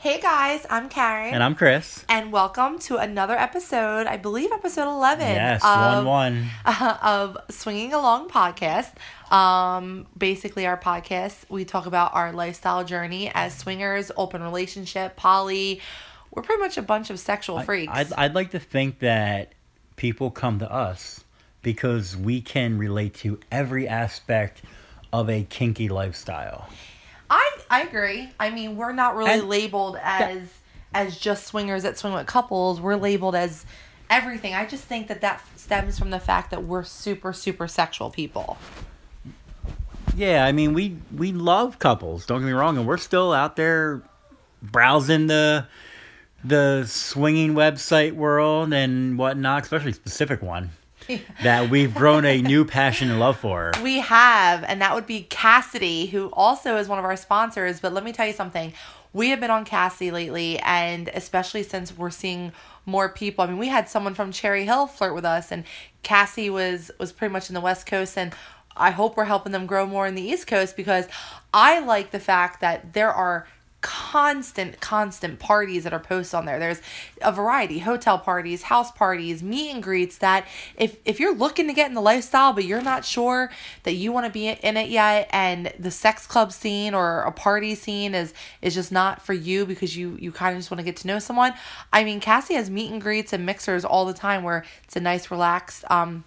Hey guys, I'm Karen. And I'm Chris. And welcome to another episode, I believe episode 11. Yes, of, 1 1. Uh, of Swinging Along podcast. Um, basically, our podcast, we talk about our lifestyle journey as swingers, open relationship, poly. We're pretty much a bunch of sexual freaks. I'd, I'd like to think that people come to us because we can relate to every aspect of a kinky lifestyle. I agree. I mean, we're not really And labeled as as just swingers that swing with couples. We're labeled as everything. I just think that that stems from the fact that we're super super sexual people. Yeah, I mean, we, we love couples, don't get me wrong, and we're still out there browsing the the swinging website world and whatnot, especially specific one that we've grown a new passion and love for. We have, and that would be Kasidie, who also is one of our sponsors. But let me tell you something. We have been on Kasidie lately, and especially since we're seeing more people. I mean, we had someone from Cherry Hill flirt with us, and Kasidie was was pretty much in the West Coast, and I hope we're helping them grow more in the East Coast because I like the fact that there are constant constant parties that are posted on there. There's a variety hotel parties house parties meet and greets that if if you're looking to get in the lifestyle but you're not sure that you want to be in it yet and the sex club scene or a party scene is is just not for you because you you kind of just want to get to know someone. I mean Kasidie has meet and greets and mixers all the time where it's a nice relaxed um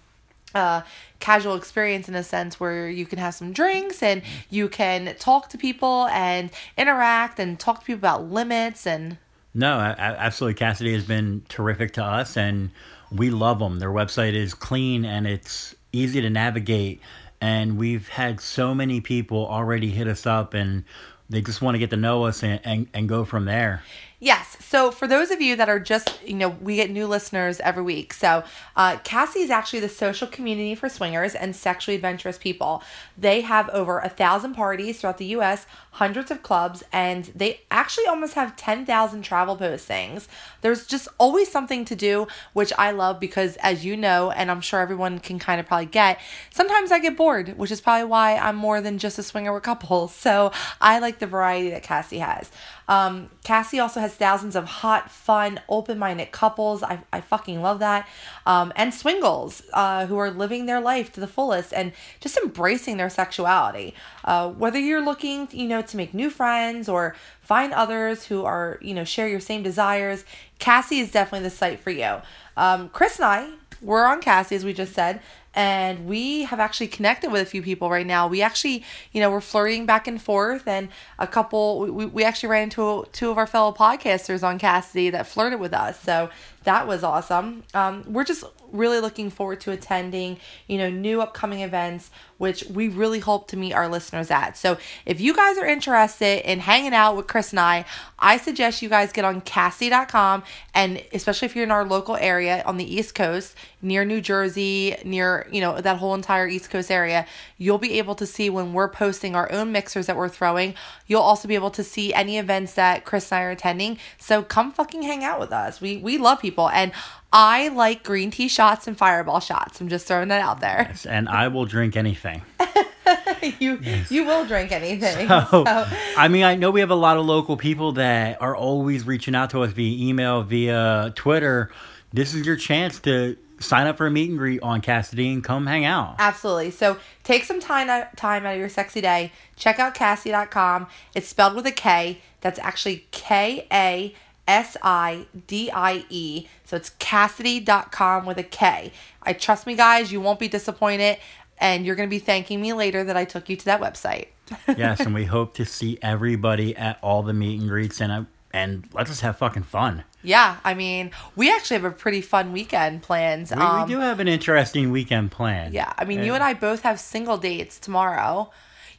uh, casual experience in a sense where you can have some drinks and you can talk to people and interact and talk to people about limits and No, absolutely. Kasidie has been terrific to us, and we love them. Their website is clean and it's easy to navigate. And we've had so many people already hit us up, and they just want to get to know us and, and, and go from there. Yes. So for those of you that are just, you know, we get new listeners every week. So uh, Kasidie is actually the social community for swingers and sexually adventurous people. They have over a thousand parties throughout the U.S., hundreds of clubs, and they actually almost have 10,000 travel postings. There's just always something to do, which I love because, as you know, and I'm sure everyone can kind of probably get, sometimes I get bored, which is probably why I'm more than just a swinger with couples. So I like the variety that Kasidie has. Um, Kasidie also has thousands of hot, fun, open minded couples. I, I fucking love that. Um, and swingles uh, who are living their life to the fullest and just embracing their sexuality. Uh, whether you're looking, you know, to make new friends or find others who are, you know, share your same desires, Kasidie is definitely the site for you. Um, Chris and I, we're on Kasidie, as we just said, and we have actually connected with a few people right now. We actually, you know, we're flirting back and forth, and a couple, we, we actually ran into two of our fellow podcasters on Kasidie that flirted with us. So that was awesome. Um, we're just really looking forward to attending, you know, new upcoming events, which we really hope to meet our listeners at. So if you guys are interested in hanging out with Chris and I, I suggest you guys get on Kasidie.com and especially if you're in our local area on the East Coast, near New Jersey, near, you know, that whole entire East Coast area, you'll be able to see when we're posting our own mixers that we're throwing. You'll also be able to see any events that Chris and I are attending. So come fucking hang out with us. We we love people and I like green tea shots and fireball shots. I'm just throwing that out there. And I will drink anything. you you will drink anything. So, so- I mean, I know we have a lot of local people that are always reaching out to us via email, via Twitter. This is your chance to sign up for a meet and greet on Kasidie and come hang out. Absolutely. So take some time time out of your sexy day. Check out Kasidie.com. It's spelled with a K. That's actually K A S I D I E. So it's Kasidie.com with a K. I trust me, guys, you won't be disappointed. And you're going to be thanking me later that I took you to that website. yes, and we hope to see everybody at all the meet and greets and uh, and let's just have fucking fun. Yeah, I mean, we actually have a pretty fun weekend planned. We, Um, we do have an interesting weekend plan. Yeah, I mean, you and I both have single dates tomorrow.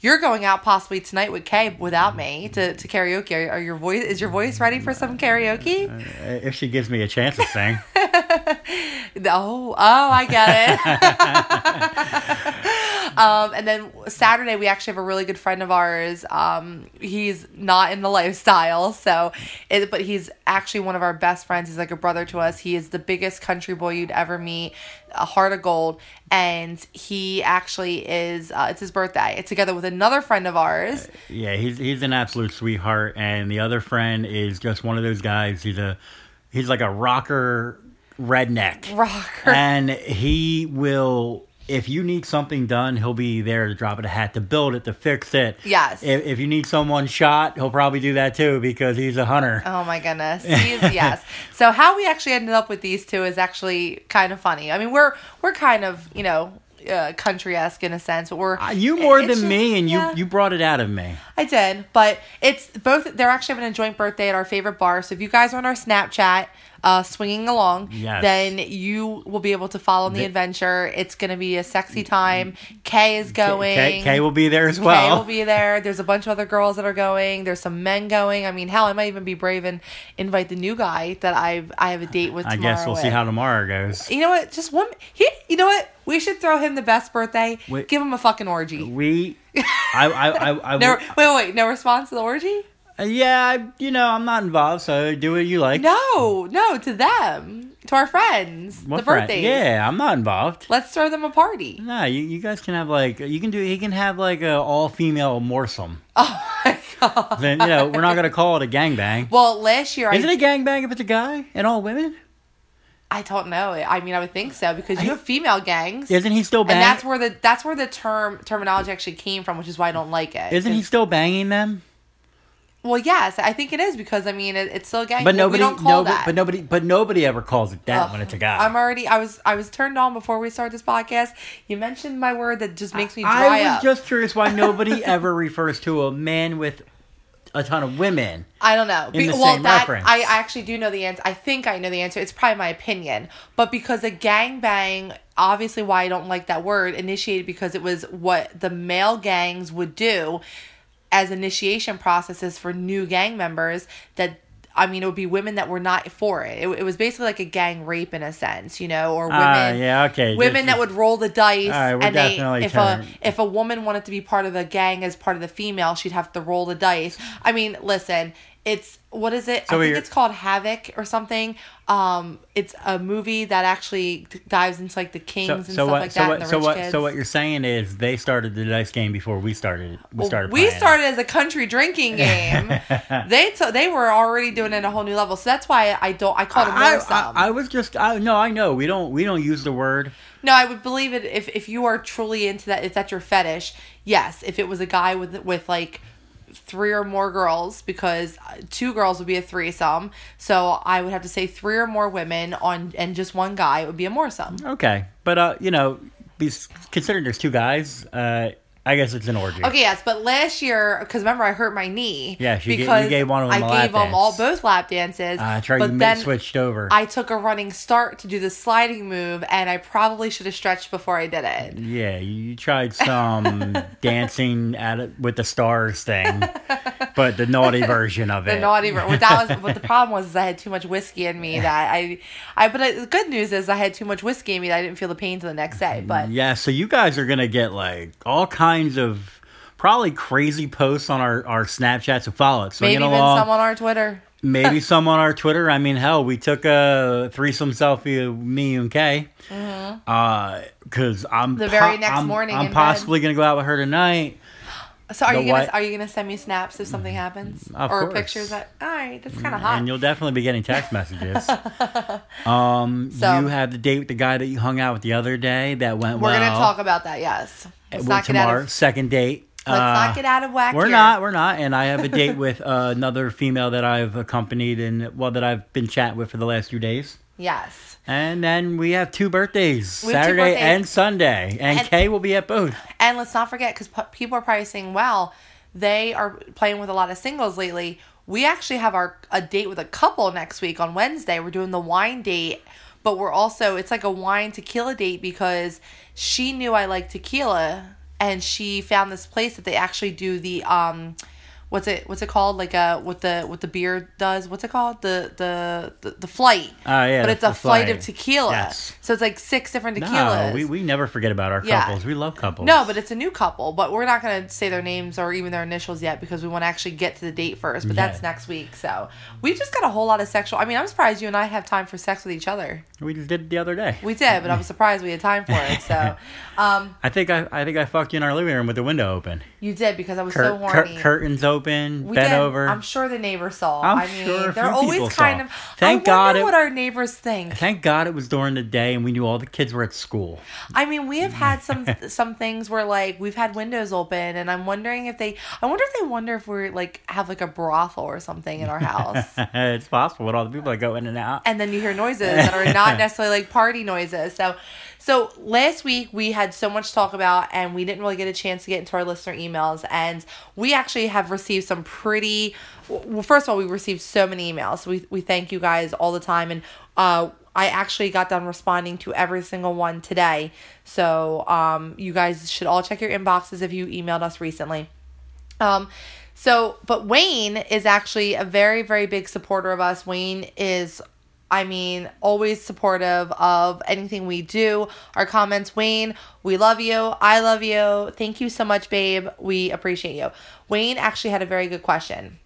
You're going out possibly tonight with Kay without me to, to karaoke. Are, are your voice is your voice ready for some karaoke? Uh, If she gives me a chance to sing. Oh, oh, I get it. Um, and then Saturday we actually have a really good friend of ours. Um, he's not in the lifestyle, so it, but he's actually one of our best friends. He's like a brother to us. He is the biggest country boy you'd ever meet, a heart of gold, and he actually is. Uh, it's his birthday. It's together with another friend of ours. Yeah, he's he's an absolute sweetheart, and the other friend is just one of those guys. He's a he's like a rocker redneck Rocker. and he will. If you need something done, he'll be there to drop it a hat, to build it, to fix it. Yes. If, if you need someone shot, he'll probably do that too because he's a hunter. Oh my goodness. He's, yes. So how we actually ended up with these two is actually kind of funny. I mean, we're we're kind of, you know, uh, country esque in a sense, but we're Uh, you more it's than just- me, and you you brought it out of me. I did, but it's both. They're actually having a joint birthday at our favorite bar. So if you guys are on our Snapchat, uh, swinging along, Yes. then you will be able to follow the The- adventure. It's going to be a sexy time. Kay is going. Kay, Kay will be there as well. Kay will be there. There's a bunch of other girls that are going. There's some men going. I mean, hell, I might even be brave and invite the new guy that I've I have a date with. I guess we'll see how tomorrow goes. You know what? Just one. He. You know what? We should throw him the best birthday. Wait. Give him a fucking orgy. We, I, I, I, I No, wait, wait, no response to the orgy? Uh, yeah, I- you know, I'm not involved, so do what you like. No, no, to them, to our friends, What the friend? birthdays. Yeah, I'm not involved. Let's throw them a party. No, you, you guys can have like you can do. He can have like a all female morsome. Oh my god. Then you know we're not gonna call it a gangbang. Well, last year I. Is it I, a gangbang if it's a guy and all women? I don't know. I mean, I would think so because you have female gangs, Isn't he still banging? and that's where the that's where the term terminology actually came from, which is why I don't like it. Isn't he still banging them? Well, yes, I think it is because I mean it, it's still a gang. But we nobody, don't call no, that. but nobody, but nobody ever calls it that Ugh, when it's a guy. I'm already. I was. I was turned on before we started this podcast. You mentioned my word that just makes me dry I was up. just curious why nobody ever refers to a man with a ton of women. I don't know. in the well, same that reference. I I actually do know the answer. I think I know the answer. It's probably my opinion, but because a gangbang, obviously, why I don't like that word, initiated because it was what the male gangs would do as initiation processes for new gang members. That I mean, it would be women that were not for it. It, it was basically like a gang rape in a sense, you know, or women. Ah, yeah, okay. Women that would roll the dice, right, we're and they, if a if a woman wanted to be part of the gang as part of the female, she'd have to roll the dice. I mean, listen, it's what is it? So I think it's called Havoc or something. Um, it's a movie that actually dives into like the kings So, and so stuff what? like so that. what? and the So what? So what you're saying is they started the dice game before we started. We Well, started. we started as a country drinking game. they t- they were already doing it at a whole new level. So that's why I don't. I called it I. I, I was just. I, no, I know we don't. We don't use the word. No, I would believe it if if you are truly into that. If that's your fetish, yes. If it was a guy with with like three or more girls, because uh, two girls would be a threesome. So I would have to say three or more women on and just one guy it would be a moresome. Okay, but uh, you know, be, considering there's two guys, uh, I guess it's an orgy. Okay, yes, but last year, because remember I hurt my knee. Yes, you ga- you because gave one of them I gave them dance. all both lap dances. Uh, that's right. But you then switched over. I took a running start to do the sliding move, and I probably should have stretched before I did it. yeah, you tried some dancing at it with the stars thing, but the naughty version of The it. The naughty version. What that was. What the problem was is I had too much whiskey in me that I, I. But I, the good news is I had too much whiskey in me that I didn't feel the pain till the next day. But Yeah, so you guys are gonna get like all kinds of probably crazy posts on our our Snapchat. So follow it. Swinging maybe even along. some on our Twitter. maybe some on our Twitter. I mean, hell, we took a threesome selfie of me and Kay. Uh, cause I'm Mm-hmm. The very next I'm, morning I'm bed. possibly gonna go out with her tonight. So are The you gonna are you gonna send me snaps if something happens Of or course. pictures? That all right, that's kind of hot. And you'll definitely be getting text messages. um, So- you had the date with the guy that you hung out with the other day that went well. We're well. gonna talk about that. Yes. Let's Well, not get out tomorrow, of second date. let's Uh, not get out of whack. We're here. not. We're not. And I have a date with uh, another female that I've accompanied and well that I've been chatting with for the last few days. Yes. And then we have two birthdays, We have two Saturday birthdays. and Sunday, and, And- Kay will be at both. And let's not forget, because p- people are probably saying, "Well, they are playing with a lot of singles lately." We actually have our a date with a couple next week on Wednesday. We're doing the wine date, but we're also it's like a wine tequila date because she knew I like tequila, and she found this place that they actually do the um, what's it what's it called like uh what the what the beer does what's it called the the the, the flight Oh, yeah, but it's a flight flight. of tequila Yes. so it's like six different tequilas No, we, we never forget about our Yeah. couples. We love couples. no but it's a new couple but we're not going to say their names or even their initials yet because we want to actually get to the date first but that's next week so we just got a whole lot of sexual i mean i'm surprised you and i have time for sex with each other we just did it the other day. we did but i'm surprised we had time for it so um I think I, I think I fucked you in our living room with the window open. You did because i was Cur- so cur- horny curtains open, We bent did. over. I'm sure the neighbors saw. I'm I mean, sure they're always kind saw. of. Thank I God it- what our neighbors think. Thank God it was during the day and we knew all the kids were at school. I mean, we have had some some things where like we've had windows open, and I'm wondering if they. I wonder if they wonder if we're like have like a brothel or something in our house. it's possible with all the people that go in and out. and then you hear noises that are not necessarily like party noises. So, so last week we had so much to talk about, and we didn't really get a chance to get into our listener emails. And we actually have received some pretty. Well, first of all, we received so many emails. We we thank you guys all the time, and uh. I actually got done responding to every single one today. So, um, you guys should all check your inboxes if you emailed us recently. Um, so, but Wayne is actually a very, very big supporter of us. Wayne is, I mean, always supportive of anything we do, our comments. Wayne, we love you. I love you. Thank you so much, babe. We appreciate you. Wayne actually had a very good question.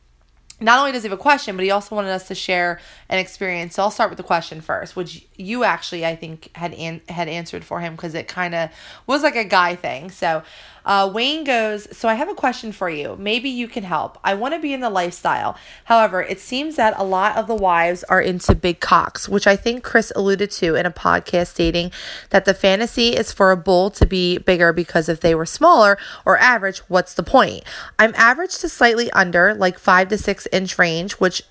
Not only does he have a question, but he also wanted us to share an experience. So I'll start with the question first, which you actually, I think, had an- had answered for him because it kind of was like a guy thing. So uh, Wayne goes, So I have a question for you. Maybe you can help. I want to be in the lifestyle. However, it seems that a lot of the wives are into big cocks, which I think Chris alluded to in a podcast stating that the fantasy is for a bull to be bigger because if they were smaller or average, what's the point? I'm average to slightly under, like five to six inch range, which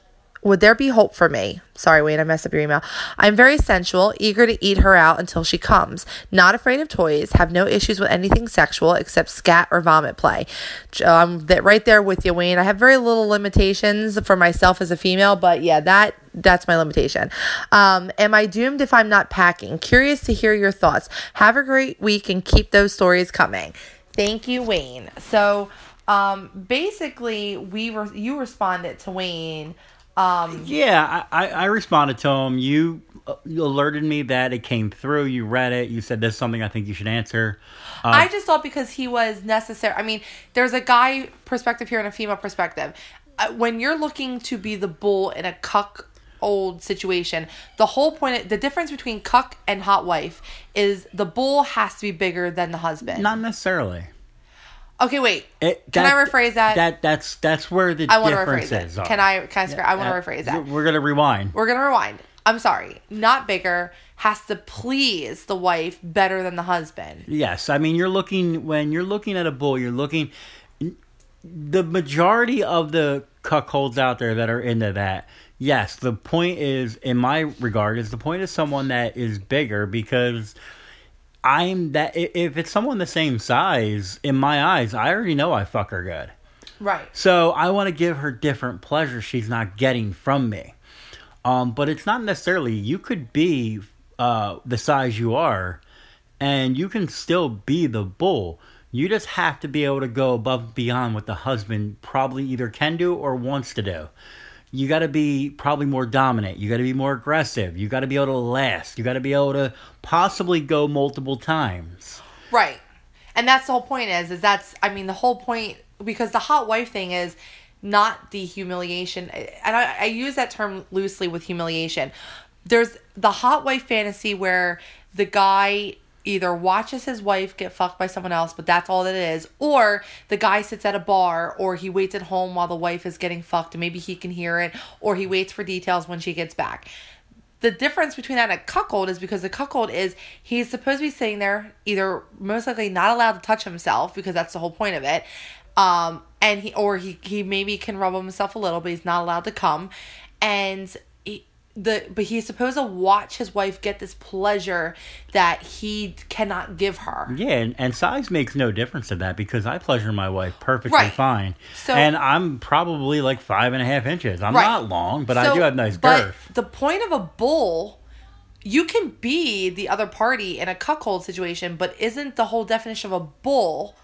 would there be hope for me? Sorry, Wayne, I messed up your email. I'm very sensual, eager to eat her out until she comes. Not afraid of toys, have no issues with anything sexual except scat or vomit play. Um, that right there with you, Wayne. I have very little limitations for myself as a female, but yeah, that that's my limitation. Um, am I doomed if I'm not packing? Curious to hear your thoughts. Have a great week and keep those stories coming. Thank you, Wayne. So, um, basically, we were you responded to Wayne. Um, Yeah, I, I, responded to him. You, uh, alerted me that it came through. You read it. You said this is something I think you should answer. Um, I just thought because he was necessary. I mean, there's a guy perspective here and a female perspective. Uh, when you're looking to be the bull in a cuck old situation, the whole point, the difference between cuck and hot wife is the bull has to be bigger than the husband. Not necessarily. Okay, wait. It, Can I rephrase that? That that's that's where the I want to rephrase is. it. Can I? Can I? scra- I want to rephrase that. We're gonna rewind. We're gonna rewind. I'm sorry. Not bigger has to please the wife better than the husband. Yes, I mean you're looking when you're looking at a bull, you're looking. The majority of the cuckolds out there that are into that, yes, the point is, in my regard, is the point is someone that is bigger because I'm that. If it's someone the same size, in my eyes, I already know I fuck her good. Right. So I want to give her different pleasure she's not getting from me. Um, but it's not necessarily you could be uh, the size you are, and you can still be the bull. You just have to be able to go above and beyond what the husband probably either can do or wants to do. You got to be probably more dominant. You got to be more aggressive. You got to be able to last. You got to be able to possibly go multiple times. Right. And that's the whole point is is that's I mean the whole point because the hot wife thing is not the humiliation and I, I use that term loosely with humiliation. There's the hot wife fantasy where the guy either watches his wife get fucked by someone else, but that's all that it is, or the guy sits at a bar or he waits at home while the wife is getting fucked. And maybe he can hear it, or he waits for details when she gets back. The difference between that and a cuckold is because the cuckold is he's supposed to be sitting there either most likely not allowed to touch himself because that's the whole point of it um and he or he he maybe can rub himself a little but he's not allowed to come. And the but he's supposed to watch his wife get this pleasure that he cannot give her Yeah, and, and size makes no difference to that because I pleasure my wife perfectly Right. fine. So- and I'm probably like five and a half inches. I'm Right. not long, but I do have nice but girth. the point of a bull, you can be the other party in a cuckold situation, but isn't the whole definition of a bull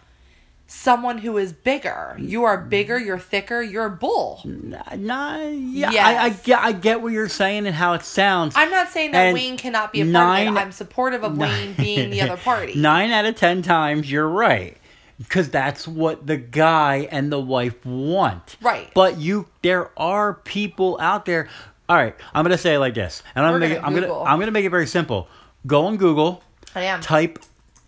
someone who is bigger. You are bigger, you're thicker, you're a bull. Nah, yeah, I, I, get, I get what you're saying and how it sounds. I'm not saying that And Wayne cannot be a part nine- of it. I'm supportive of Wayne being the other party. Nine out of ten times, you're right. Because that's what the guy and the wife want. Right. But you, there are people out there. All right, I'm gonna say it like this, and I'm We're gonna make it, gonna I'm gonna I'm gonna make it very simple. Go on Google, I am. type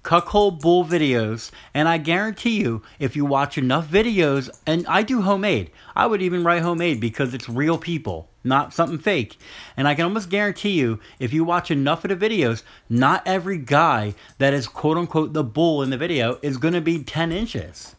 cuckold bull videos and i guarantee you if you watch enough videos and i do homemade i would even write homemade because it's real people not something fake and i can almost guarantee you if you watch enough of the videos not every guy that is quote unquote the bull in the video is going to be 10 inches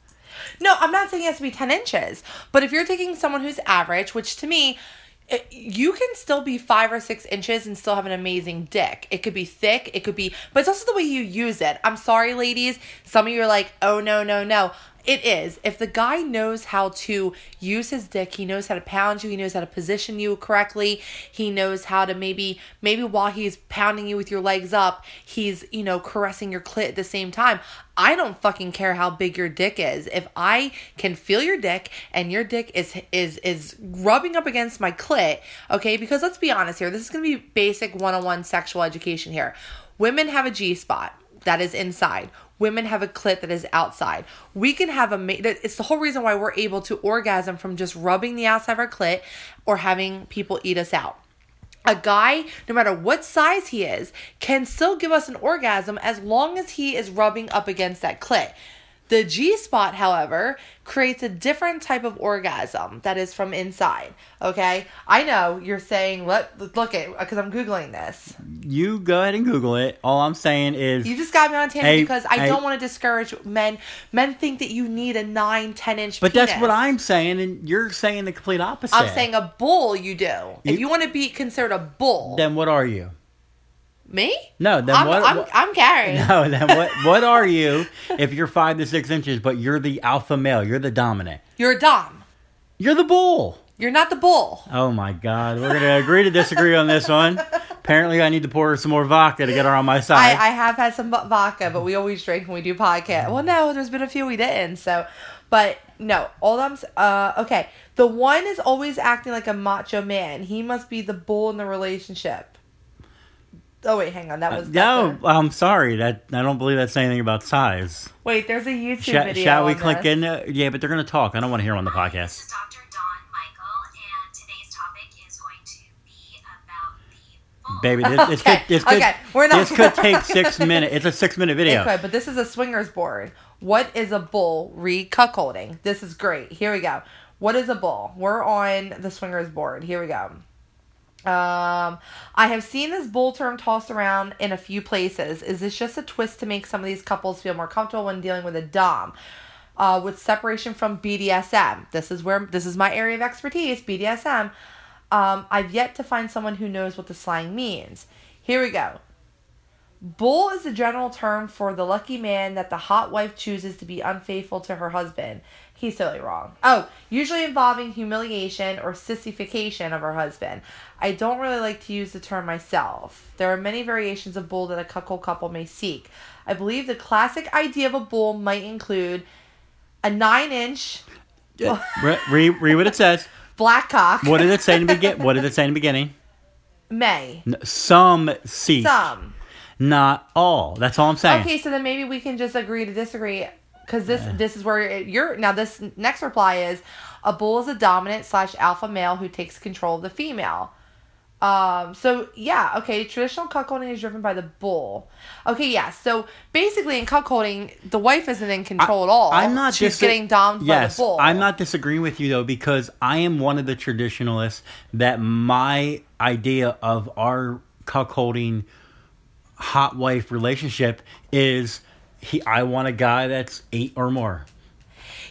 No, I'm not saying it has to be 10 inches. But if you're taking someone who's average, which to me, it, you can still be five or six inches and still have an amazing dick. It could be thick, it could be, but it's also the way you use it. I'm sorry, ladies. Some of you are like, oh, no, no, no. It is. If the guy knows how to use his dick, he knows how to pound you, he knows how to position you correctly, he knows how to maybe, maybe while he's pounding you with your legs up, he's, you know, caressing your clit at the same time. I don't fucking care how big your dick is. If I can feel your dick and your dick is is is rubbing up against my clit, okay? Because let's be honest here. This is going to be basic one-on-one sexual education here. Women have a G spot that is inside. Women have a clit that is outside. We can have a it's the whole reason why we're able to orgasm from just rubbing the outside of our clit or having people eat us out a guy, no matter what size he is, can still give us an orgasm as long as he is rubbing up against that clit. The G spot, however, creates a different type of orgasm that is from inside. Okay, I know you're saying let look at because I'm googling this. you go ahead and google it all i'm saying is You just got me on a tangent because I don't want to discourage men. Men think that you need a nine, ten inch. but that's what i'm saying and you're saying the complete opposite I'm saying a bull. You do. if You- you want to be considered a bull, then what are you me? no then I'm, what, I'm, what- I'm Karen. No, then what? What are you if you're five to six inches, but you're the alpha male? You're the dominant. You're a dom. You're the bull. You're not the bull. Oh my God, we're gonna agree to disagree on this one. Apparently, I need to pour her some more vodka to get her on my I, side. I have had some vodka, but we always drink when we do podcast. Well, no, there's been a few we didn't. So, but no, all I'm uh okay. The one is always acting like a macho man. He must be the bull in the relationship. Oh wait, hang on. That was no, that's a- I'm sorry. That I don't believe that's anything about size. Wait, there's a YouTube Shall, video. shall we on click this. in? Uh, yeah, but they're gonna talk. I don't want to hear on the This podcast. is Dr. Dawn Michael, and today's topic is going to be about the bull. Baby, this, this Okay, could, this could, okay, we're not- this could take six minutes. It's a six minute video. It could, but this is a swingers board. What is a bull? Read cuckolding. This is great. Here we go. What is a bull? We're on the swingers board. Here we go. Um, I have seen this bull term tossed around in a few places. Is this just a twist to make some of these couples feel more comfortable when dealing with a dom? Uh, with separation from BDSM. This is where this is my area of expertise, BDSM. Um, I've yet to find someone who knows what the slang means. Here we go. Bull is a general term for the lucky man that the hot wife chooses to be unfaithful to her husband. He's totally wrong. Oh, usually involving humiliation or sissification of her husband. I don't really like to use the term myself. There are many variations of bull that a cuckold couple may seek. I believe the classic idea of a bull might include a nine inch Re- read, read what it says. black cock. What did it say in the begin? What did it say in the beginning? May. Some seek, Some. not all. That's all I'm saying. Okay, so then maybe we can just agree to disagree because this this is where it, you're now. This next reply is a bull is a dominant slash alpha male who takes control of the female. Um. So yeah. Okay. Traditional cuckolding is driven by the bull. Okay. Yeah. So basically, in cuckolding, the wife isn't in control at all. I'm not. She's disa- getting domed yes, by the bull. I'm not disagreeing with you though because I am one of the traditionalists that my idea of our cuckolding hot wife relationship is he. I want a guy that's eight or more.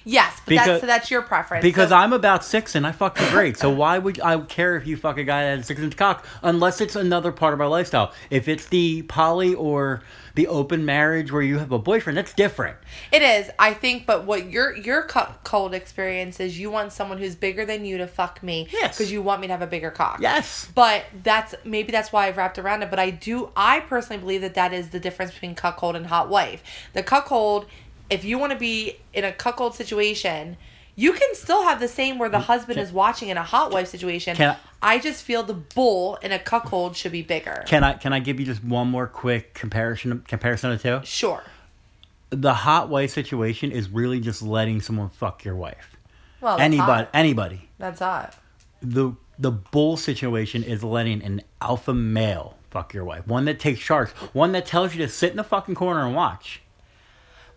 Yes, but Because- that's so that's your preference. Because So- I'm about six and I fuck you great. So why would I care if you fuck a guy that has a six inch cock unless it's another part of our lifestyle? If it's the poly or the open marriage where you have a boyfriend, that's different. It is, I think, but what your your cold experience is, you want someone who's bigger than you to fuck me, Yes. because you want me to have a bigger cock. Yes. But that's maybe that's why I've wrapped around it. But I do, I personally believe that that is the difference between cuckold and hot wife. The cuckold if you want to be in a cuckold situation, you can still have the same where the mm, husband is watching in a hot wife situation. Can I, just feel the bull in a cuckold should be bigger. Can I can I give you just one more quick comparison comparison of the two? sure. The hot wife situation is really just letting someone fuck your wife. Well, Anybody hot. anybody. That's hot. The the bull situation is letting an alpha male fuck your wife. One that takes charge. One that tells you to sit in the fucking corner and watch.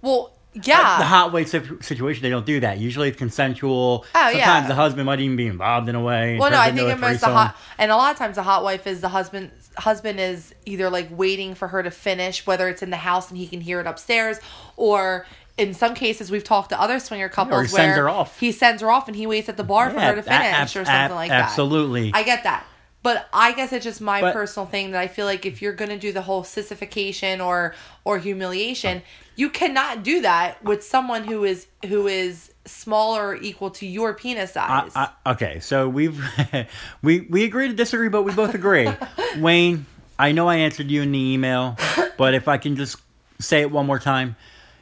Well, yeah. the hot wife situation, they don't do that. Usually it's consensual. Oh, Sometimes yeah. the husband might even be involved in a way. Well, no, I think in most the hot, and a lot of times the hot wife is the husband. Husband is either like waiting for her to finish, whether it's in the house and he can hear it upstairs, or in some cases we've talked to other swinger couples he sends her off. he sends her off and he waits at the bar for her to finish ab- or something ab- like that. absolutely. I get that. But I guess it's just my But- personal thing that I feel like if you're gonna do the whole sissification or or humiliation, you cannot do that with someone who is who is smaller or equal to your penis I, size. I, okay, so we've we we agree to disagree, but we both agree. Wayne, I know I answered you in the email, but if I can just say it one more time,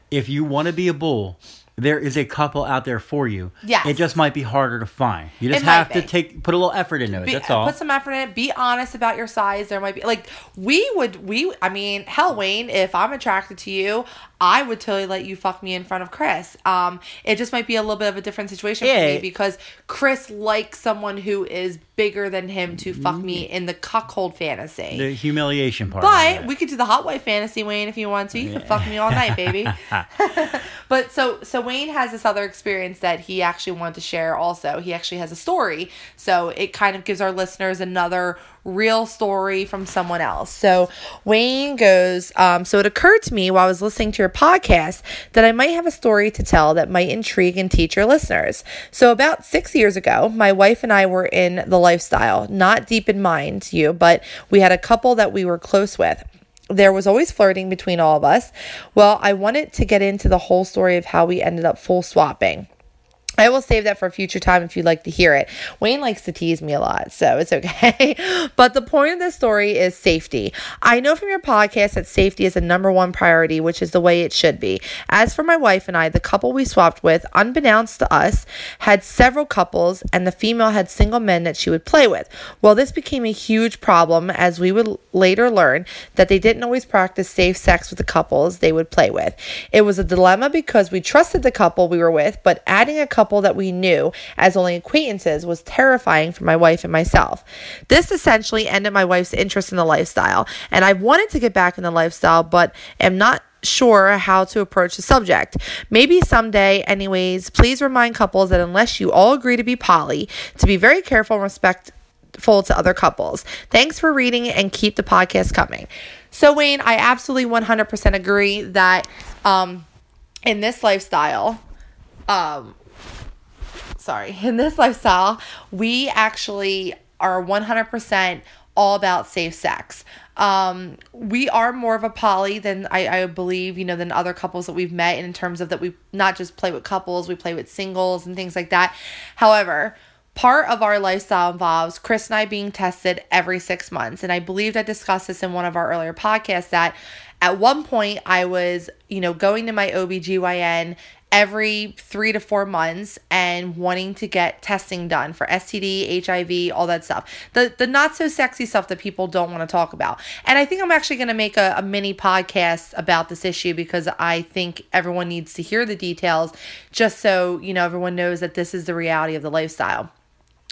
if you want to be a bull, there is a couple out there for you. Yeah, it just might be harder to find. You just It might have to be. take put a little effort into it. Be- that's all. Put some effort in it. Be honest about your size. There might be like we would we I mean hell Wayne if I'm attracted to you I would totally let you fuck me in front of Chris. Um, it just might be a little bit of a different situation for me because Chris likes someone who is bigger than him to fuck me in the cuckold fantasy. the humiliation part. But we could do the hot wife fantasy, Wayne, if you want to. You can fuck me all night, baby. but so so Wayne has this other experience that he actually wanted to share also. He actually has a story. So it kind of gives our listeners another real story from someone else. So Wayne goes, um, so it occurred to me while I was listening to your podcast that I might have a story to tell that might intrigue and teach your listeners. So about six years ago, my wife and I were in the lifestyle, not deep in mind you, but we had a couple that we were close with there was always flirting between all of us. Well, I wanted to get into the whole story of how we ended up full swapping. I will save that for a future time if you'd like to hear it. Wayne likes to tease me a lot, so it's okay. but the point of this story is safety. I know from your podcast that safety is a number one priority, which is the way it should be. As for my wife and I, the couple we swapped with, unbeknownst to us, had several couples, and the female had single men that she would play with. Well, this became a huge problem as we would later learn that they didn't always practice safe sex with the couples they would play with. It was a dilemma because we trusted the couple we were with, but adding a couple that we knew as only acquaintances was terrifying for my wife and myself. This essentially ended my wife's interest in the lifestyle, and I've wanted to get back in the lifestyle, but am not sure how to approach the subject. Maybe someday, anyways, please remind couples that unless you all agree to be poly, to be very careful and respectful to other couples. Thanks for reading and keep the podcast coming. So, Wayne, I absolutely 100% agree that um, in this lifestyle, um, sorry, in this lifestyle, we actually are 100% all about safe sex. Um, we are more of a poly than I, I believe, you know, than other couples that we've met in terms of that we not just play with couples, we play with singles and things like that. However, part of our lifestyle involves Chris and I being tested every six months. And I believed I discussed this in one of our earlier podcasts that at one point I was, you know, going to my OBGYN every three to four months and wanting to get testing done for STD, HIV, all that stuff. The the not so sexy stuff that people don't want to talk about. And I think I'm actually going to make a, a mini podcast about this issue because I think everyone needs to hear the details just so, you know, everyone knows that this is the reality of the lifestyle.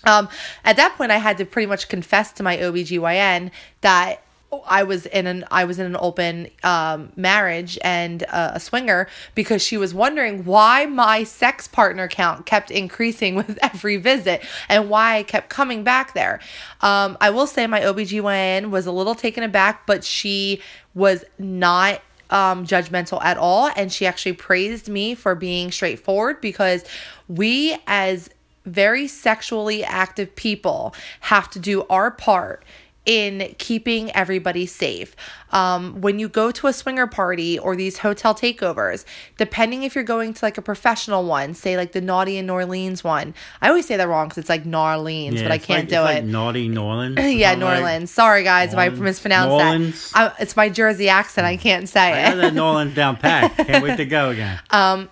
Um, at that point, I had to pretty much confess to my OBGYN that I was in an I was in an open um, marriage and uh, a swinger because she was wondering why my sex partner count kept increasing with every visit and why I kept coming back there. Um, I will say my OBGYN was a little taken aback, but she was not um, judgmental at all. And she actually praised me for being straightforward because we, as very sexually active people, have to do our part in keeping everybody safe. Um, when you go to a swinger party or these hotel takeovers, depending if you're going to like a professional one, say like the Naughty in New Orleans one, I always say that wrong because it's like Narleans, but I can't like- do it. Like naughty Norland. yeah, New Orleans. Sorry, guys, if I Orleans. mispronounce New Orleans. that. I, it's my Jersey accent. I can't say I it. got that New Orleans down pat. Can't wait to go again. Um,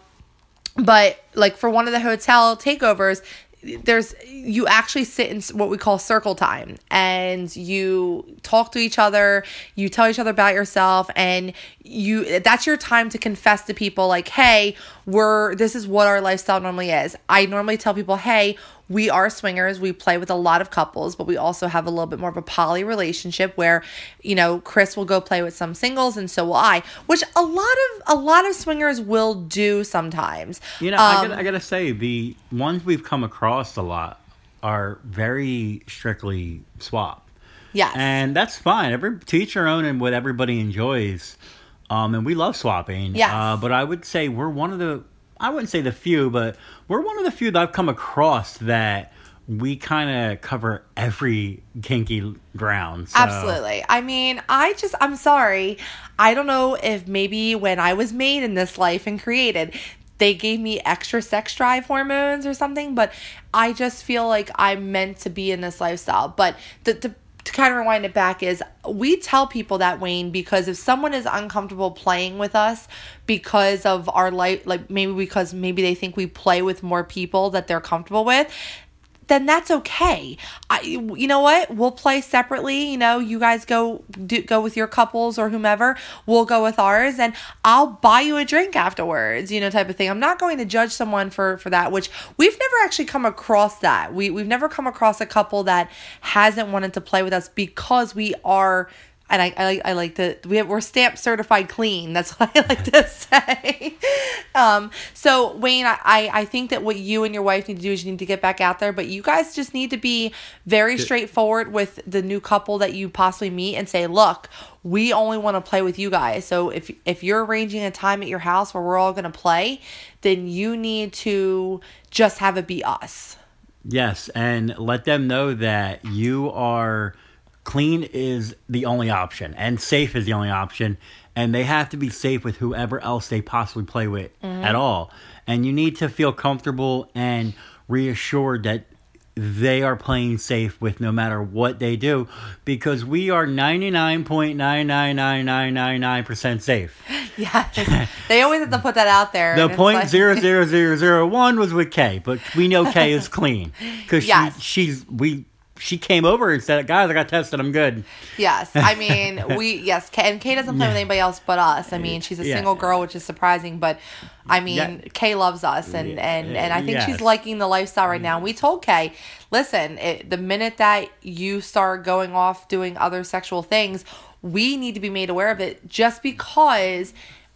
but like for one of the hotel takeovers there's you actually sit in what we call circle time and you talk to each other you tell each other about yourself and you that's your time to confess to people like hey we're this is what our lifestyle normally is i normally tell people hey we are swingers we play with a lot of couples but we also have a little bit more of a poly relationship where you know chris will go play with some singles and so will i which a lot of a lot of swingers will do sometimes You know, I, Um, gotta, I gotta say, the ones we've come across a lot are very strictly swap. Yes. And that's fine. Every teach your own and what everybody enjoys. Um, and we love swapping. Yes. Uh, but I would say we're one of the I wouldn't say the few, but we're one of the few that I've come across that we kind of cover every kinky ground. So. Absolutely. I mean, I just, I'm sorry. I don't know if maybe when I was made in this life and created, they gave me extra sex drive hormones or something, but I just feel like I'm meant to be in this lifestyle. But the, the, to kind of rewind it back is we tell people that Wayne because if someone is uncomfortable playing with us because of our life like maybe because maybe they think we play with more people that they're comfortable with then that's okay. I, you know what? We'll play separately. You know, you guys go do, go with your couples or whomever. We'll go with ours, and I'll buy you a drink afterwards. You know, type of thing. I'm not going to judge someone for for that. Which we've never actually come across that. We we've never come across a couple that hasn't wanted to play with us because we are and I, I like I like to we have, we're stamp certified clean. That's what I like to say. um, so Wayne, I, I I think that what you and your wife need to do is you need to get back out there, but you guys just need to be very straightforward with the new couple that you possibly meet and say, look, we only want to play with you guys. So if if you're arranging a time at your house where we're all gonna play, then you need to just have it be us. Yes, and let them know that you are clean is the only option and safe is the only option and they have to be safe with whoever else they possibly play with mm-hmm. at all. And you need to feel comfortable and reassured that they are playing safe with no matter what they do because we are 99.9999999% safe. Yes, they always have to put that out there. The point like- zero zero zero zero one was with Kay, but we know Kay is clean because Yes. she, she's we she came over and said, "Guys, I got tested. I'm good." Yes, I mean we yes, Kay, and Kay doesn't play with anybody else but us. I mean, she's a Yeah. single girl, which is surprising, but I mean, Yeah. Kay loves us, and and and I think she's liking the lifestyle right now. Mm. We told Kay, listen, it, the minute that you start going off doing other sexual things, we need to be made aware of it, just because.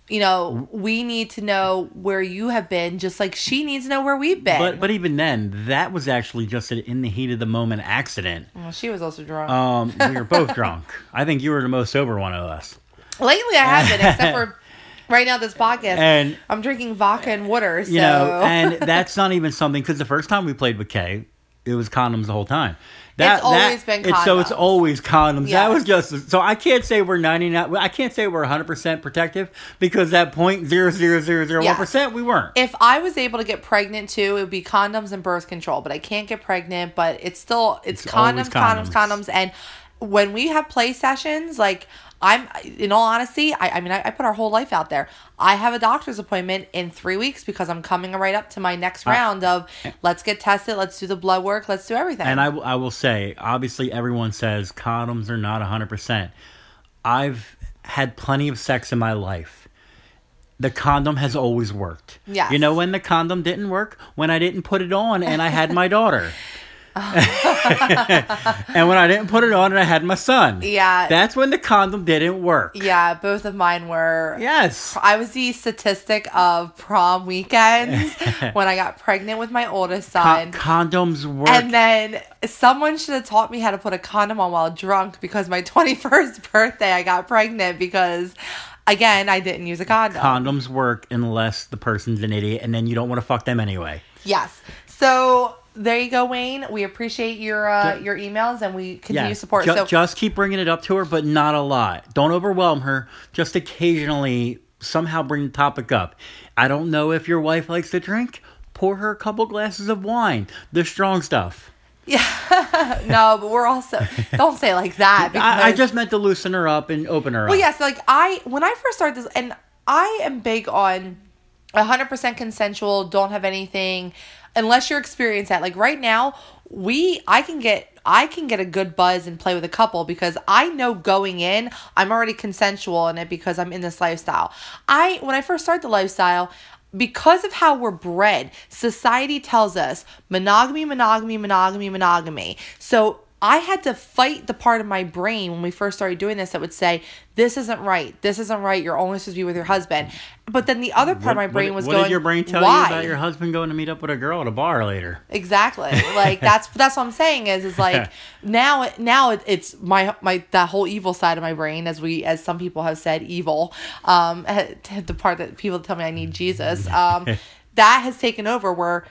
You know, we need to know where you have been, just like she needs to know where we've been. But but even then, that was actually just an in the heat of the moment accident. well, she was also drunk. Um, we were both drunk. I think you were the most sober one of us. Lately, I have been, except for right now this podcast. And- I'm drinking vodka and water. So You know, and that's not even something because the first time we played with Kay, it was condoms the whole time. That, It's always been it's- so it's always condoms. That was just so I can't say we're ninety nine. I can't say we're hundred percent protective because that point zero zero zero zero one percent we weren't. if I was able to get pregnant too, it would be condoms and birth control. But I can't get pregnant. But it's still it's, It's condoms, condoms, condoms. condoms, And when we have play sessions, like I'm, in all honesty, I, I mean, I, I put our whole life out there. I have a doctor's appointment in three weeks because I'm coming right up to my next round of let's get tested, let's do the blood work, let's do everything. And I, will- I will say, obviously, everyone says condoms are not 100%. I've had plenty of sex in my life. The condom has always worked. Yes. You know when the condom didn't work? When I didn't put it on and I had my daughter. and when I didn't put it on and I had my son. Yeah. That's when the condom didn't work. yeah, both of mine were Yes. I was the statistic of prom weekends when I got pregnant with my oldest son. condoms work. and then someone should have taught me how to put a condom on while drunk because my 21st birthday I got pregnant because again I didn't use a condom. condoms work unless the person's an idiot and then you don't want to fuck them anyway. yes. So there you go, Wayne. We appreciate your uh, your emails and we continue Yeah, support. ju- so just keep bringing it up to her, but not a lot. Don't overwhelm her. Just occasionally, somehow bring the topic up. I don't know if your wife likes to drink. Pour her a couple glasses of wine, the strong stuff. Yeah, no, but we're also don't say like that. Because, I, I just meant to loosen her up and open her up. well, up. yes, like I when I first started this, and I am big on 100% consensual. Don't have anything unless you're experienced that. Like right now, we I can get I can get a good buzz and play with a couple because I know going in I'm already consensual in it because I'm in this lifestyle. I when I first started the lifestyle because of how we're bred, society tells us monogamy, monogamy, monogamy, monogamy. So I had to fight the part of my brain when we first started doing this that would say, This isn't right. This isn't right. You're only supposed to be with your husband. But then the other part of my brain what, was what going, did your brain tell Why? you about your husband going to meet up with a girl at a bar later? Exactly. Like that's that's what I'm saying is is like now now it, it's my my that whole evil side of my brain as we as some people have said evil um the part that people tell me I need Jesus um that has taken over where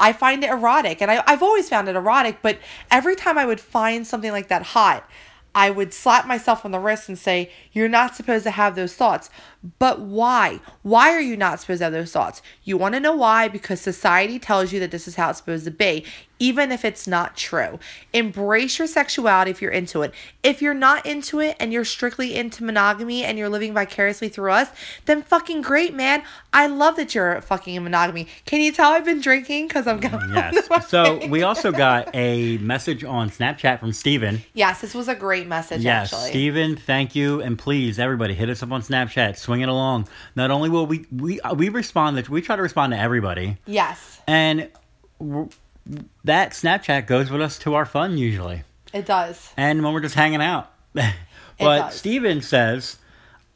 I find it erotic and I I've always found it erotic but every time I would find something like that hot I would slap myself on the wrist and say, You're not supposed to have those thoughts. But why? Why are you not supposed to have those thoughts? You want to know why? Because society tells you that this is how it's supposed to be, even if it's not true. Embrace your sexuality if you're into it. If you're not into it and you're strictly into monogamy and you're living vicariously through us, then fucking great, man. I love that you're fucking in monogamy. Can you tell I've been drinking? Because I'm going. Mm, yes. so we also got a message on Snapchat from Steven. Yes, this was a great message, Yes, actually. Steven, thank you, and please, everybody, hit us up on Snapchat. Swing it along. Not only will we we uh, we respond, that we try to respond to everybody, Yes, and that Snapchat goes with us to our fun usually, it does. and when we're just hanging out. but. Steven says,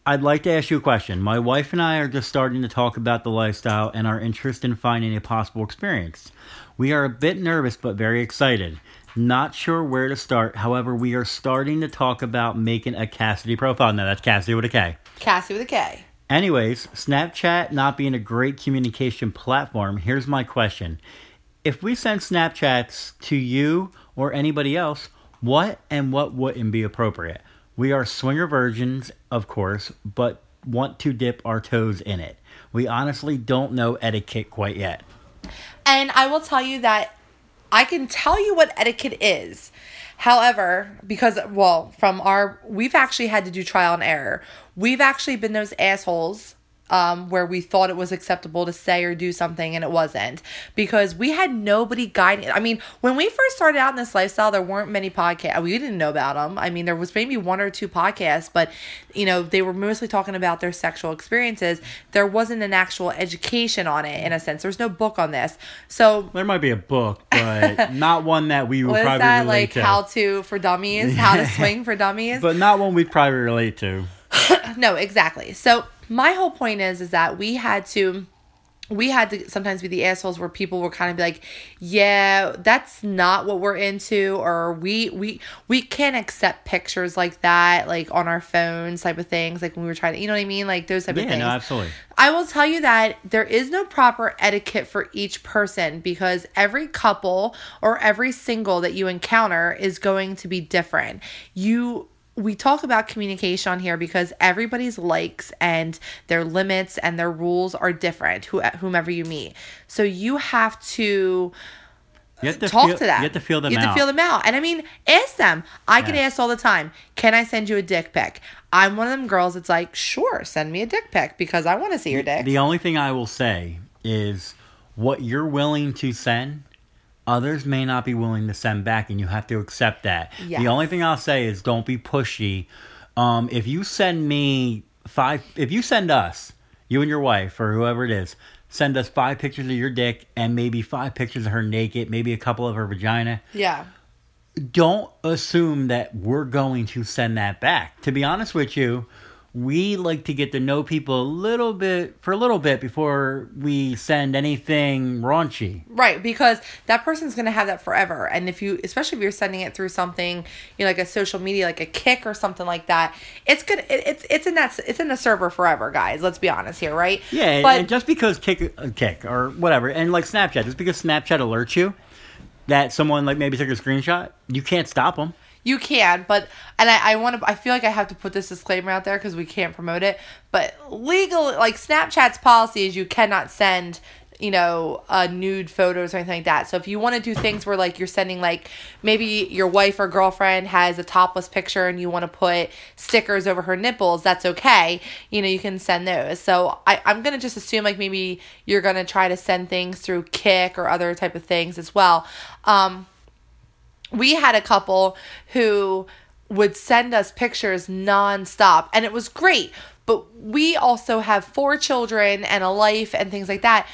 "I'd like to ask you a question. My wife and I are just starting to talk about the lifestyle and our interest in finding a possible experience. We are a bit nervous but very excited." Not sure where to start. However, we are starting to talk about making a Kasidie profile. Now, that's Kasidie with a K. Kasidie with a K. Anyways, Snapchat not being a great communication platform, here's my question. If we send Snapchats to you or anybody else, what and what wouldn't be appropriate? We are swinger virgins, of course, but want to dip our toes in it. We honestly don't know etiquette quite yet. And I will tell you that I can tell you what etiquette is. However, because, well, from our, we've actually had to do trial and error. We've actually been those assholes um, where we thought it was acceptable to say or do something and it wasn't because we had nobody guiding. I mean, when we first started out in this lifestyle, there weren't many podcasts. We didn't know about them. I mean, there was maybe one or two podcasts, but you know, they were mostly talking about their sexual experiences. There wasn't an actual education on it in a sense. There's no book on this. So There might be a book, but not one that we would what probably that like to. how to for dummies how to swing for dummies but not one we'd probably relate to. no exactly so my whole point is is that we had to we had to sometimes be the assholes where people were kind of be like yeah that's not what we're into or we we we can't accept pictures like that like on our phones type of things like when we were trying to you know what i mean like those type of Yeah, things no, absolutely. I will tell you that there is no proper etiquette for each person because every couple or every single that you encounter is going to be different. You we talk about communication on here because everybody's likes and their limits and their rules are different who, whomever you meet. So you have to You have to talk feel, to them. You have to feel them out. You have out. to feel them out. And I mean, ask them. I get Yes. asked all the time, can I send you a dick pic? I'm one of them girls that's like, sure, send me a dick pic because I want to see your dick. The only thing I will say is what you're willing to send, others may not be willing to send back, and you have to accept that. Yes. The only thing I'll say is don't be pushy. Um, if you send me five, if you send us, you and your wife or whoever it is, send us five pictures of your dick and maybe five pictures of her naked, maybe a couple of her vagina. yeah. Don't assume that we're going to send that back. To be honest with you, we like to get to know people a little bit for a little bit before we send anything raunchy. Right, because that person's gonna have that forever, and if you, especially if you're sending it through something, you know, like a social media, like a Kik or something like that, it's good. It, it's it's in that it's in the server forever, guys. Let's be honest here, right? Yeah, but and just because Kik uh, Kik or whatever, and like Snapchat, just because Snapchat alerts you, that someone like maybe took a screenshot, you can't stop them. You can, but and I, I want to. I feel like I have to put this disclaimer out there because we can't promote it. But legal, like Snapchat's policy is you cannot send, you know, uh, nude photos or anything like that. So if you want to do things where like you're sending like maybe your wife or girlfriend has a topless picture and you want to put stickers over her nipples, that's okay. You know, you can send those. So I, I'm gonna just assume like maybe you're gonna try to send things through Kik or other type of things as well. Um, we had a couple who would send us pictures nonstop and it was great. But we also have four children and a life and things like that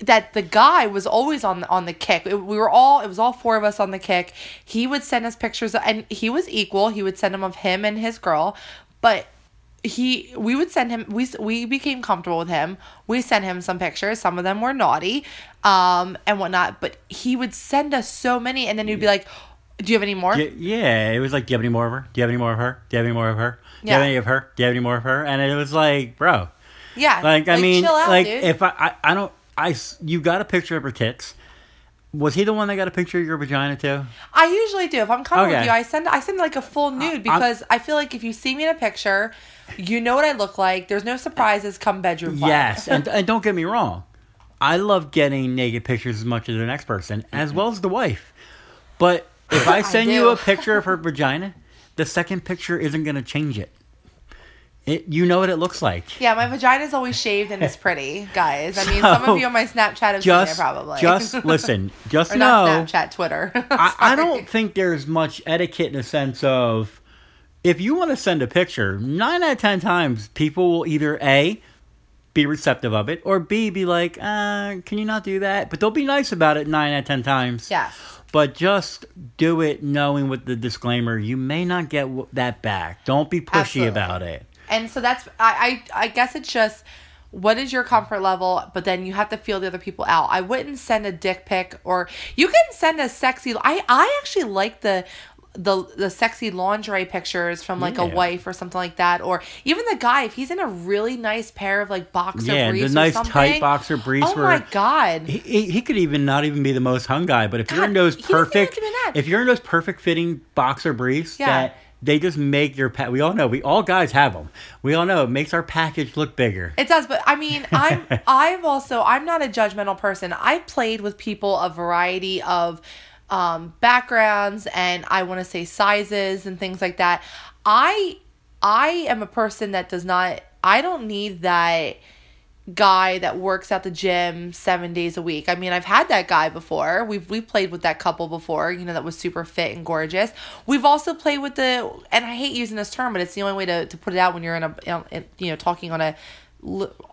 that the guy was always on on the Kik. It- we were all it was all four of us on the Kik. He would send us pictures and he was equal. He would send them of him and his girl but he we would send him we we became comfortable with him. We sent him some pictures. Some of them were naughty um and whatnot but he would send us so many and then he'd be like do you have any more Y- Yeah, it was like, do you have any more of her? Do you have any more of her? Do you have any more of her? Do you have any of her? Do you have any more of her? And it was like, bro, yeah like I mean, chill out, like dude. if I, I, I don't, I, you got a picture of her tits. Was he the one that got a picture of your vagina too? I usually do. If I'm coming with you, I send I send like a full nude because I feel like if you see me in a picture, you know what I look like. There's no surprises come bedroom. Yes, and, and don't get me wrong, I love getting naked pictures as much as the next person, as well as the wife. But if I send you a picture of her vagina, the second picture isn't going to change it. It, you know what it looks like. Yeah, my vagina's always shaved and it's pretty, guys. I mean, So, some of you on my Snapchat have Just, seen it probably. just listen. Just or know. not Snapchat, Twitter. I, I don't think there's much etiquette in the sense of if you want to send a picture, nine out of ten times people will either A, be receptive of it, or B, be like, uh, can you not do that? But they'll be nice about it nine out of ten times. Yes. But just do it knowing with the disclaimer, you may not get that back. Don't be pushy Absolutely. about it. And so that's I, I I guess it's just what is your comfort level, but then you have to feel the other people out. I wouldn't send a dick pic or you can send a sexy I I actually like the the the sexy lingerie pictures from like a wife or something like that or even the guy if he's in a really nice pair of like boxer Yeah, the briefs or nice tight boxer briefs oh my god He, he, could even not even be the most hung guy, but if you're in those he doesn't have perfect, if you're in those perfect fitting boxer briefs, Yeah. that they just make your we all know we all guys have them. We all know it makes our package look bigger. It does, but I mean, I'm I've also I'm not a judgmental person. I played with people a variety of um, backgrounds and I want to say sizes and things like that. I I am a person that does not I don't need that guy that works at the gym seven days a week. I mean, I've had that guy before. We've we played with that couple before, you know, that was super fit and gorgeous. We've also played with the, and I hate using this term, but it's the only way to, to put it out when you're in a, you know, talking on a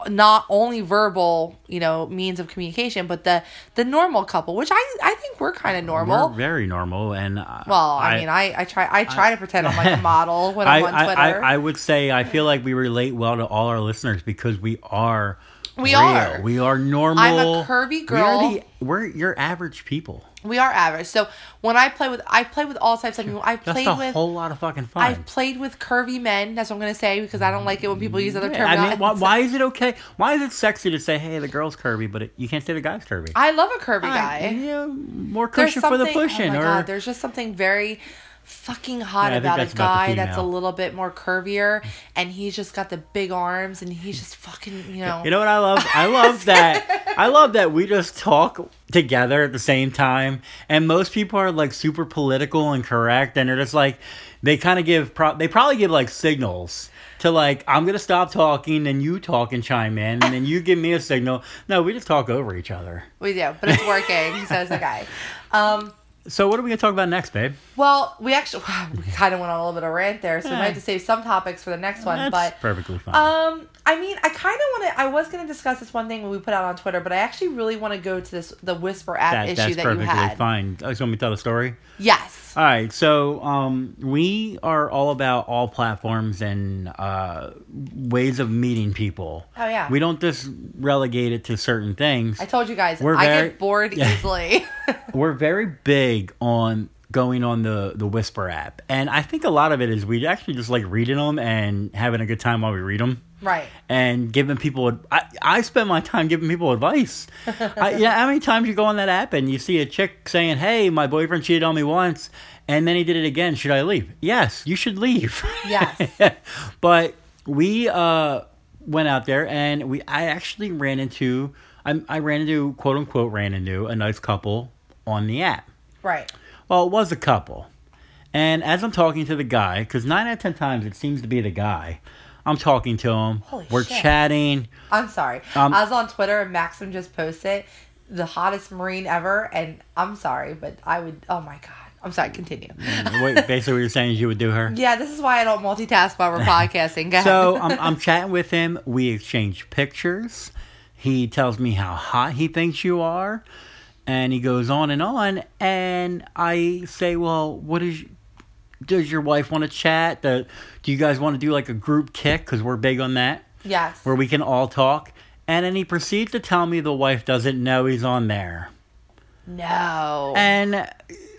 not only verbal, you know, means of communication, but the the normal couple, which I I think we're kind of normal. We're very normal, and uh, well, I, mean, I I try I try to pretend I'm like a model when I'm I, on I, Twitter. I, I would say I feel like we relate well to all our listeners because we are. We real. are. We are normal. I'm a curvy girl. We are the, we're your average people. We are average. So when I play with I play with all types of people. I That's played a with whole lot of fucking fun. I've played with curvy men. That's what I'm gonna say because I don't like it when people use other Yeah, terms. I mean, why, why is it okay? Why is it sexy to say, "Hey, the girl's curvy," but it, you can't say the guy's curvy? I love a curvy I- guy. yeah, more cushion for the something- pushing, Oh my or god, there's just something very fucking hot Yeah, about a that's about guy that's a little bit more curvier and he's just got the big arms and he's just fucking you know. You know what I love? I love that. I love that we just talk together at the same time, and most people are like super political and correct, and they're just like they kind of give. Pro- they probably give like signals to like I'm gonna stop talking, and you talk and chime in, and then you give me a signal. No, we just talk over each other. we do, but it's working. so a guy. Um, So what are we gonna talk about next, babe? well, we actually we kind of went on a little bit of rant there, so we Eh. might have to save some topics for the next one. That's but perfectly fine. Um, I mean, I kind of want to. I was going to discuss this one thing when we put out on Twitter, but I actually really want to go to this the Whisper app that, issue that's that you perfectly had. fine. Oh, so want me to tell the story? Yes. All right, so um, we are all about all platforms and uh, ways of meeting people. Oh, yeah. We don't just relegate it to certain things. I told you guys, We're I very- get bored Yeah. easily. We're very big on going on the the Whisper app, and I think a lot of it is we actually just like reading them and having a good time while we read them. Right. and giving people. I, I spend my time giving people advice. I, yeah, how many times you go on that app and you see a chick saying, "Hey, my boyfriend cheated on me once, and then he did it again. Should I leave?" Yes, you should leave. Yes. but we uh, went out there and we. I actually ran into. I, I ran into quote unquote ran into a nice couple on the app. Right. Well, it was a couple. And as I'm talking to the guy, because nine out of ten times it seems to be the guy, I'm talking to him. Holy We're shit. chatting. I'm sorry. Um, I was on Twitter and Maxim just posted the hottest Marine ever, and I'm sorry, but I would. Oh my god. I'm sorry. Continue. Wait, basically, what you're saying is you would do her. Yeah, this is why I don't multitask while we're podcasting. Go ahead. So I'm, I'm chatting with him. We exchange pictures. He tells me how hot he thinks you are. And he goes on and on. And I say, Well, what is. Does your wife want to chat? Do, do you guys want to do like a group Kik? Because we're big on that. yes. where we can all talk. And then he proceeds to tell me the wife doesn't know he's on there. No. And,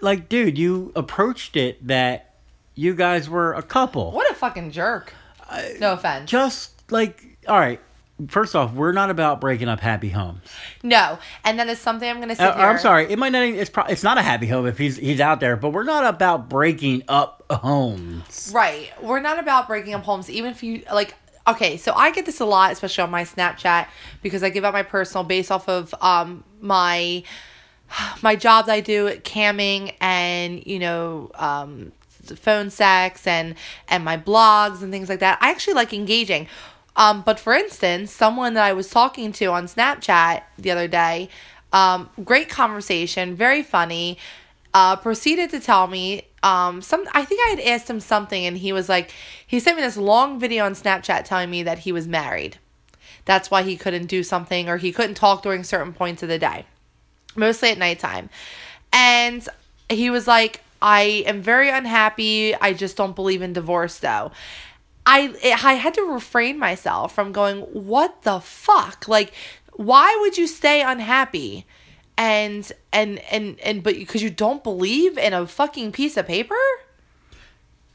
like, dude, you approached it that you guys were a couple. what a fucking jerk. Uh, no offense. Just, like, all right, first off, we're not about breaking up happy homes. no. And that is something I'm going to say. Uh. I'm sorry, it might not. Even, it's pro- it's not a happy home if he's he's out there, but we're not about breaking up homes. Right. We're not about breaking up homes, even if you like. Okay, so I get this a lot, especially on my Snapchat, because I give out my personal based off of um my my jobs I do at camming and you know um phone sex and and my blogs and things like that. I actually like engaging. Um, but for instance, someone that I was talking to on Snapchat the other day, um, great conversation, very funny, uh, proceeded to tell me um, some. I think I had asked him something, and he was like, he sent me this long video on Snapchat telling me that he was married. That's why he couldn't do something or he couldn't talk during certain points of the day, mostly at nighttime. And he was like, I am very unhappy. I just don't believe in divorce though. I I had to refrain myself from going, what the fuck? Like, why would you stay unhappy? And and and and but because you don't believe in a fucking piece of paper?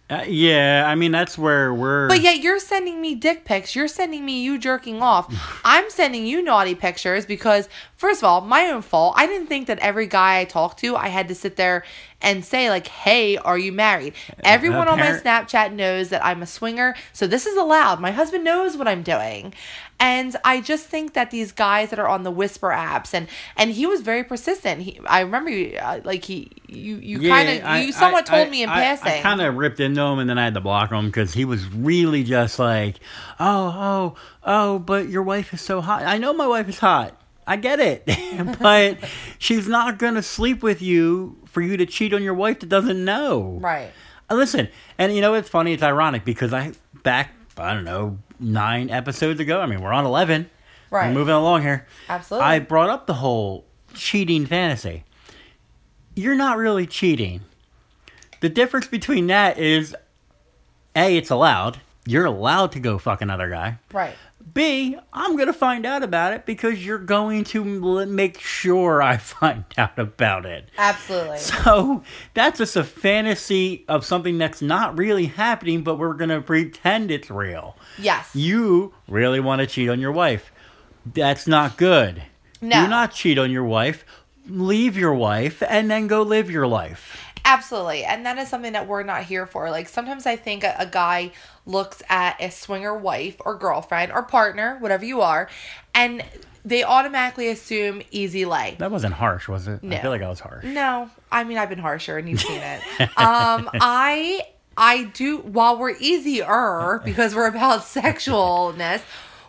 Uh, yeah, I mean that's where we're. But yet you're sending me dick pics. You're sending me you jerking off. I'm sending you naughty pictures because, first of all, my own fault. I didn't think that every guy I talked to, I had to sit there and say like, "Hey, are you married?" Everyone on my Snapchat knows that I'm a swinger, so this is allowed. My husband knows what I'm doing, and I just think that these guys that are on the whisper apps and and he was very persistent. He, I remember, you, uh, like he, you, you Yeah, kind of, I- you somewhat told I- me in I- passing. I kind of ripped into him and then I had to block him because he was really just like, oh, oh, oh, but your wife is so hot. I know my wife is hot. I get it. but she's not going to sleep with you for you to cheat on your wife that doesn't know. right. Uh, Listen, and you know it's funny, it's ironic because I back I don't know nine episodes ago. I mean, we're on eleven. Right. We're moving along here. Absolutely. I brought up the whole cheating fantasy. You're not really cheating. The difference between that is, a, it's allowed. You're allowed to go fuck another guy. Right. B, I'm going to find out about it because you're going to make sure I find out about it. Absolutely. So that's just a fantasy of something that's not really happening, but we're going to pretend it's real. Yes. You really want to cheat on your wife. That's not good. No. Do not cheat on your wife. Leave your wife and then go live your life. Absolutely. And that is something that we're not here for. Like sometimes I think a, a guy looks at a swinger wife or girlfriend or partner, whatever you are, and they automatically assume easy lay. That wasn't harsh, was it? No. I feel like I was harsh. No, I mean I've been harsher and you've seen it. um, I I do while we're easier because we're about sexualness,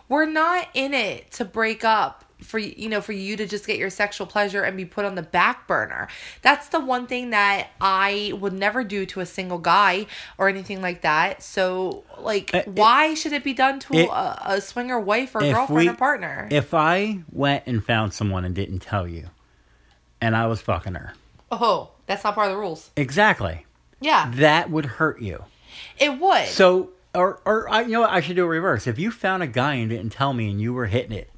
we're not in it to break up for you know for you to just get your sexual pleasure and be put on the back burner. That's the one thing that I would never do to a single guy or anything like that. So like Uh, why should it be done to it- a, a swinger wife or girlfriend we- or partner? If I went and found someone and didn't tell you, and I was fucking her, oh, that's not part of the rules. exactly, Yeah, that would hurt you. it would. So, or, or I, you know what? I should do a reverse. If you found a guy and didn't tell me, and you were hitting it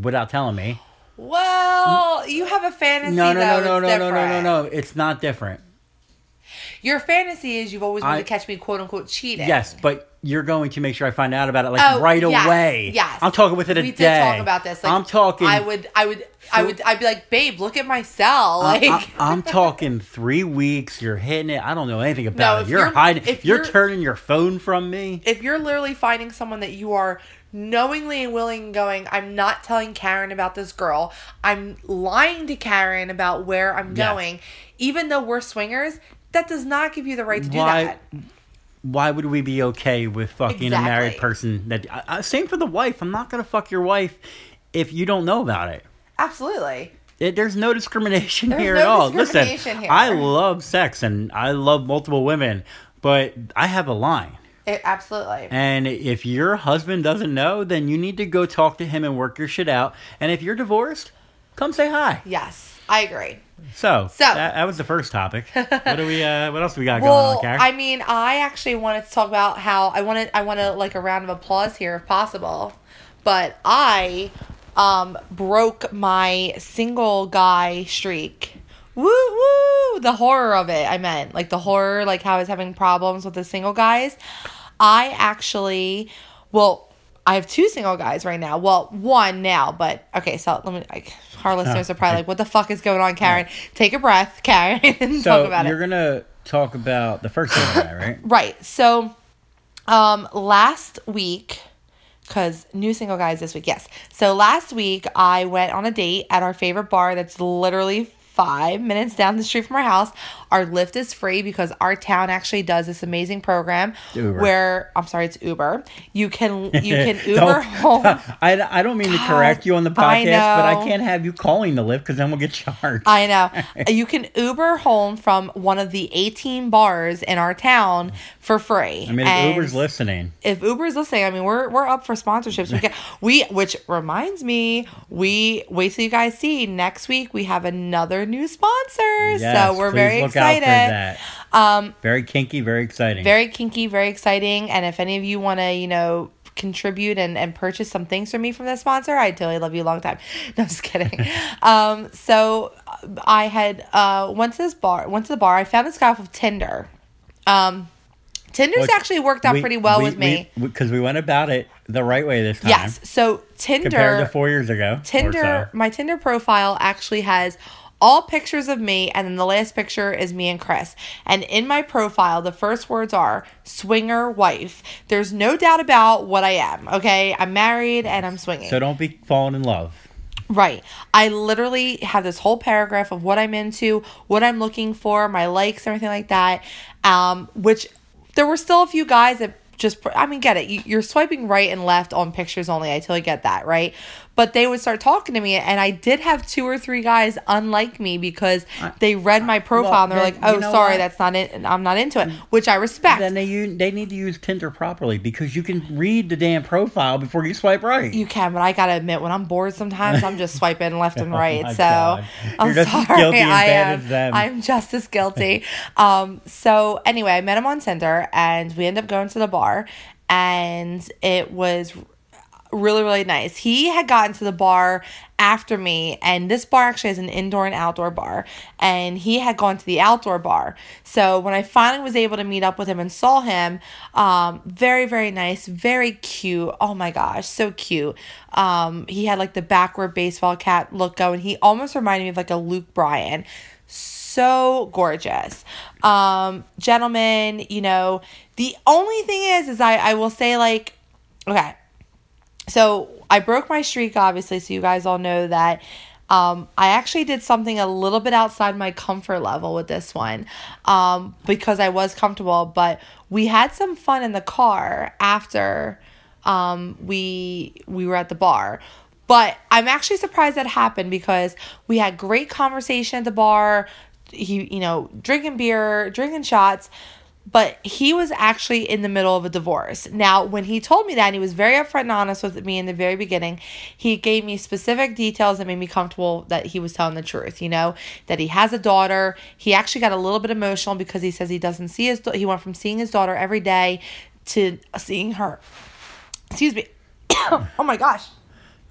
without telling me, Well, you have a fantasy. no, no, though. no, no, no, no, no, no, no. It's not different. Your fantasy is you've always wanted I- to catch me, quote unquote, cheating. Yes, but you're going to make sure I find out about it like Oh, right yes, away. Yes, I'm talking within a we day. did talk about this. Like, I'm talking. I would, I would, I would, I'd be like, babe, look at my cell. Like, I, am talking three weeks. You're hitting it. I don't know anything No, about it. if You're, you're- hiding. if you're, you're- turning your phone from me. if you're literally finding someone that you are knowingly and willing going, I'm not telling Karen about this girl. I'm lying to Karen about where I'm Yes. going, even though we're swingers. That does not give you the right to do Why- that. Why would we be okay with fucking a married person? That I, I, same for the wife. I'm not gonna fuck your wife if you don't know about it. Absolutely. It, there's no discrimination There's here no at all. Listen, here. I love sex and I love multiple women, but I have a line. It, absolutely. And if your husband doesn't know, then you need to go talk to him and work your shit out. And if you're divorced, come say hi. yes, I agree. So, So- that, that was the first topic. what do we? Uh, what else we got going on, Well, Karen? I mean, I actually wanted to talk about how I wanted I want to like a round of applause here if possible. But I um broke my single guy streak. Woo woo! The horror of it. I meant like the horror, like how I was having problems with the single guys. I actually, well, I have two single guys right now. Well, one now, but okay. So let me. Like, our listeners are probably like, "What the fuck is going on, Karen?" Take a breath, Karen, and so talk about you're it. gonna talk about the first single guy, right? Right. So, um, last week, because new single guys this week, yes. So last week I went on a date at our favorite bar that's literally five minutes down the street from our house. Our Lyft is free because our town actually does this amazing program Uber. where I'm sorry, it's Uber. You can you can Uber home. I, I don't mean to correct you on the I podcast, but I can't have you calling the Lyft because then we'll get charged. I know. You can Uber home from one of the 18 bars in our town for free. I mean, if Uber's listening. if Uber's listening, I mean, we're we're up for sponsorships. We get we, which reminds me, we wait till you guys see next week. We have another new sponsor, Yes, so we're very for excited. that. Um, Very kinky, very exciting. very kinky, very exciting. And if any of you want to, you know, contribute and, and purchase some things from me from this sponsor, I totally love you a long time. No, I'm just kidding. um, so uh, I had uh went to this bar, went to the bar. I found this guy off of Tinder. Um, Tinder's Which actually worked out we- pretty well we- with me. because we, went about it the right way this time. Yes. So Tinder compared to four years ago. Tinder, so. my Tinder profile actually has all pictures of me, and then the last picture is me and Chris. And in my profile, the first words are swinger wife. There's no doubt about what I am, okay? I'm married and I'm swinging. So don't be falling in love. Right. I literally have this whole paragraph of what I'm into, what I'm looking for, my likes, everything like that. Um, which there were still a few guys that just, I mean, get it. You- You're swiping right and left on pictures only. I totally get that, right? But they would start talking to me, and I did have two or three guys unlike me because they read my profile well, and they're then, like, "Oh, you know sorry, what? that's not it. I'm not into it," which I respect. Then they they need to use Tinder properly because you can read the damn profile before you swipe right. You can, but I gotta admit, when I'm bored, sometimes I'm just swiping left and right. Oh so God. I'm sorry, guilty I am. I'm just as guilty. um. So anyway, I met him on Tinder, and we ended up going to the bar, and it was really really nice. He had gotten to the bar after me, and this bar actually has an indoor and outdoor bar, and he had gone to the outdoor bar. So when I finally was able to meet up with him and saw him, um, very very nice, very cute. Oh my gosh, so cute. Um, he had like the backward baseball cap look going. He almost reminded me of like a Luke Bryan so gorgeous. Um, gentlemen, you know, the only thing is, is I, I will say like, okay, so I broke my streak, obviously, so you guys all know that. Um, I actually did something a little bit outside my comfort level with this one um, because I was comfortable, but we had some fun in the car after um, we we were at the bar. But I'm actually surprised that happened because we had great conversation at the bar. He, you know, drinking beer, drinking shots but he was actually in the middle of a divorce. Now, when he told me that, and he was very upfront and honest with me in the very beginning, he gave me specific details that made me comfortable that he was telling the truth. You know, that he has a daughter. He actually got a little bit emotional because he says he doesn't see his. He went from seeing his daughter every day to seeing her. Excuse me. oh my gosh,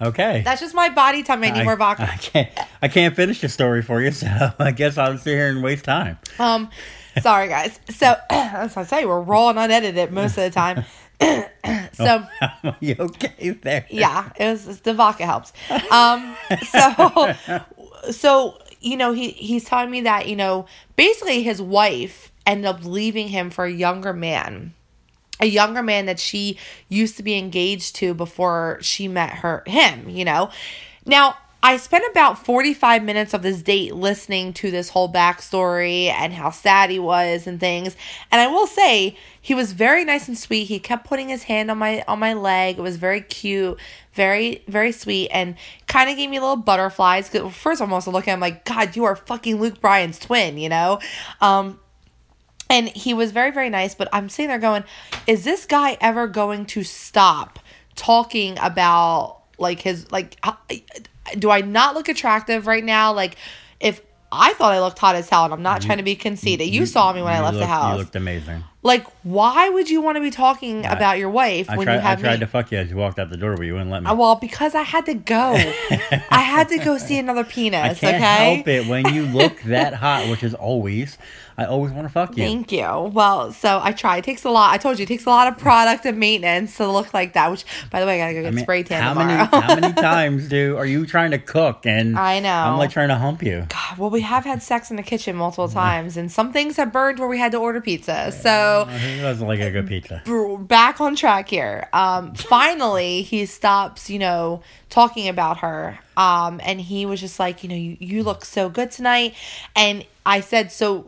Okay. that's just my body telling me I need more vodka. I can't. I can't finish the story for you, so I guess I'll sit here and waste time. Um, sorry guys. So as I say, we're raw and unedited most of the time. so Are you okay there? yeah, it was the vodka helps. Um, so so you know he he's telling me that you know basically his wife ended up leaving him for a younger man a younger man that she used to be engaged to before she met her him you know now i spent about 45 minutes of this date listening to this whole backstory and how sad he was and things. And i will say he was very nice and sweet. He kept putting his hand on my on my leg. It was very cute very very sweet and kind of gave me little butterflies. First i'm also looking i'm like god you are fucking luke bryan's twin you know? Um and he was very very nice but i'm sitting there going is this guy ever going to stop talking about like his like do i not look attractive right now? Like if i thought i looked hot as hell and i'm not trying to be conceited. you, saw me when i You left the house You looked amazing. Like why would you want to be talking about your wife I when tried. you I tried me to fuck you as you walked out the door, but you wouldn't let me. Uh, well because i had to go i had to go see another penis I can't okay help it when you look that hot, which is always. I always want to fuck you. Thank you. Well, so I try. It takes a lot. I told you, it takes a lot of product and maintenance to look like that. Which, by the way, I gotta go get I mean, spray tan how tomorrow. many how many times do are you trying to cook and I know. I'm like trying to hump you. God, well, we have had sex in the kitchen multiple mm. times, and some things have burned where we had to order pizza. So It doesn't like a good pizza. back on track here. Um, finally, he stops, you know, talking about her. Um, and he was just like, you know, you, you look so good tonight. And I said, so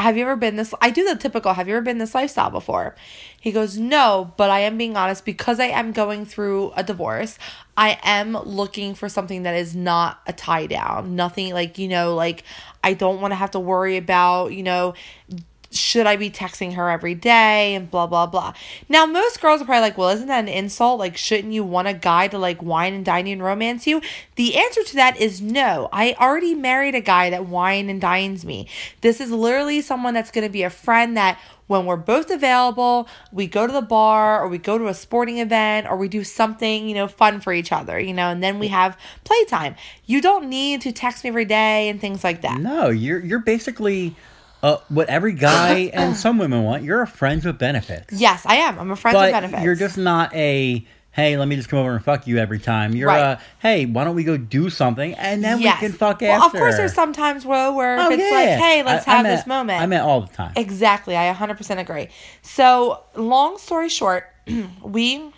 have you ever been this? I do the typical, have you ever been this lifestyle before? He goes, no, but I am being honest because I am going through a divorce. I am looking for something that is not a tie down. Nothing like, you know, like I don't want to have to worry about, you know, should I be texting her every day and blah blah blah. Now most girls are probably like, well, isn't that an insult? Like, shouldn't you want a guy to like wine and dine and romance you? The answer to that is no. I already married a guy that wine and dines me. This is literally someone that's gonna be a friend that when we're both available, we go to the bar or we go to a sporting event or we do something, you know, fun for each other, you know, and then we have playtime. You don't need to text me every day and things like that. No, you're you're basically uh, what every guy and some women want. You're a friend with benefits. Yes, I am. I'm a friend with benefits. you're just not a hey, let me just come over and fuck you every time. You're Right. a hey, why don't we go do something and then Yes. we can fuck well, after. of course, there's sometimes where, where Oh, it's yeah. like, hey, let's I- I have meant- this moment. I meant all the time. exactly. I 100% agree. So, long story short, we.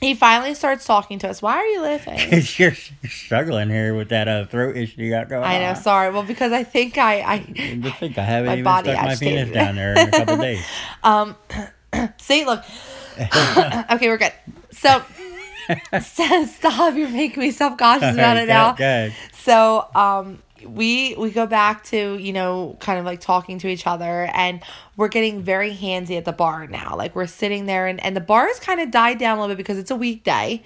He finally starts talking to us. Why are you laughing? you're, you're struggling here with that uh, throat issue you got going on. I know. on. Sorry. Well, because I think I, I I think I haven't My even body stuck my penis down there in a couple days. Um, see. Look. okay, we're good. So, so stop. You're making me self conscious about it now. Good. So um we we go back to you know kind of like talking to each other and we're getting very handsy at the bar now. Like we're sitting there and, and the bar has kind of died down a little bit because it's a weekday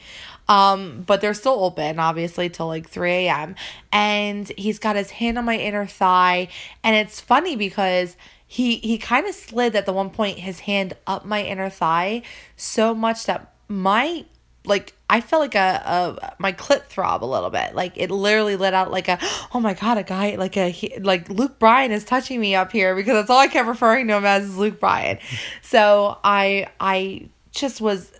um but they're still open obviously till like 3 a.m and he's got his hand on my inner thigh and it's funny because he he kind of slid at the one point his hand up my inner thigh so much that my like I felt like a, a my clit throb a little bit. Like it literally let out like a oh my god, a guy like a he, like Luke Bryan is touching me up here because that's all I kept referring to him as is Luke Bryan. So I I just was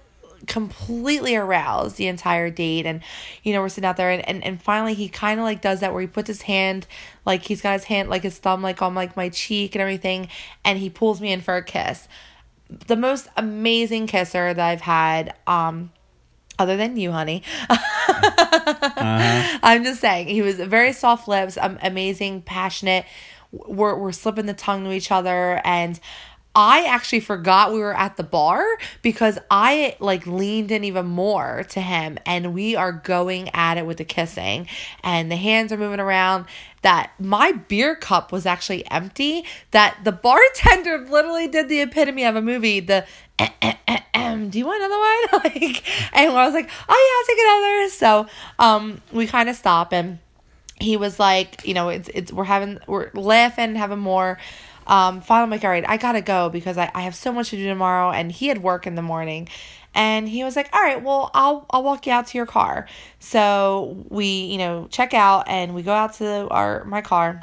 completely aroused the entire date and you know we're sitting out there and, and, and finally he kind of like does that where he puts his hand like he's got his hand like his thumb like on like my cheek and everything and he pulls me in for a kiss the most amazing kisser that I've had um other than you, honey. I'm just saying, he was very soft lips, um, amazing, passionate. We're, we're slipping the tongue to each other. And I actually forgot we were at the bar because I like leaned in even more to him and we are going at it with the kissing and the hands are moving around that my beer cup was actually empty that the bartender literally did the epitome of a movie the "Eh, eh, eh, do you want another one like and I was like oh yeah I'll take another so um we kind of stop and he was like, you know, it's it's we're having we're laughing, having more. Um, finally, I'm like, all right, I gotta go because I, I have so much to do tomorrow, and he had work in the morning, and he was like, all right, well, I'll I'll walk you out to your car. So we, you know, check out and we go out to our my car.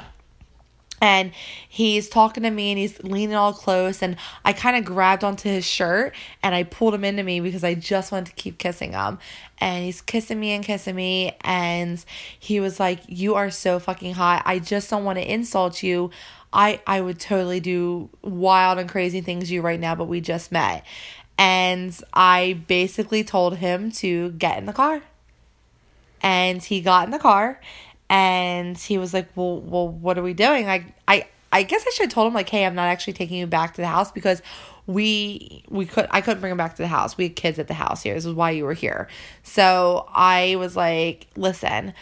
and he's talking to me and he's leaning all close. And i kind of grabbed onto his shirt and i pulled him into me because i just wanted to keep kissing him. And he's kissing me and kissing me. And he was like you are so fucking hot. I just don't want to insult you i i would totally do wild and crazy things to you right now but we just met. And i basically told him to get in the car. And he got in the car and he was like well well what are we doing? I i i guess i should have told him like hey i'm not actually taking you back to the house because we we could i couldn't bring him back to the house. We had kids at the house here. This is why you were here. So i was like listen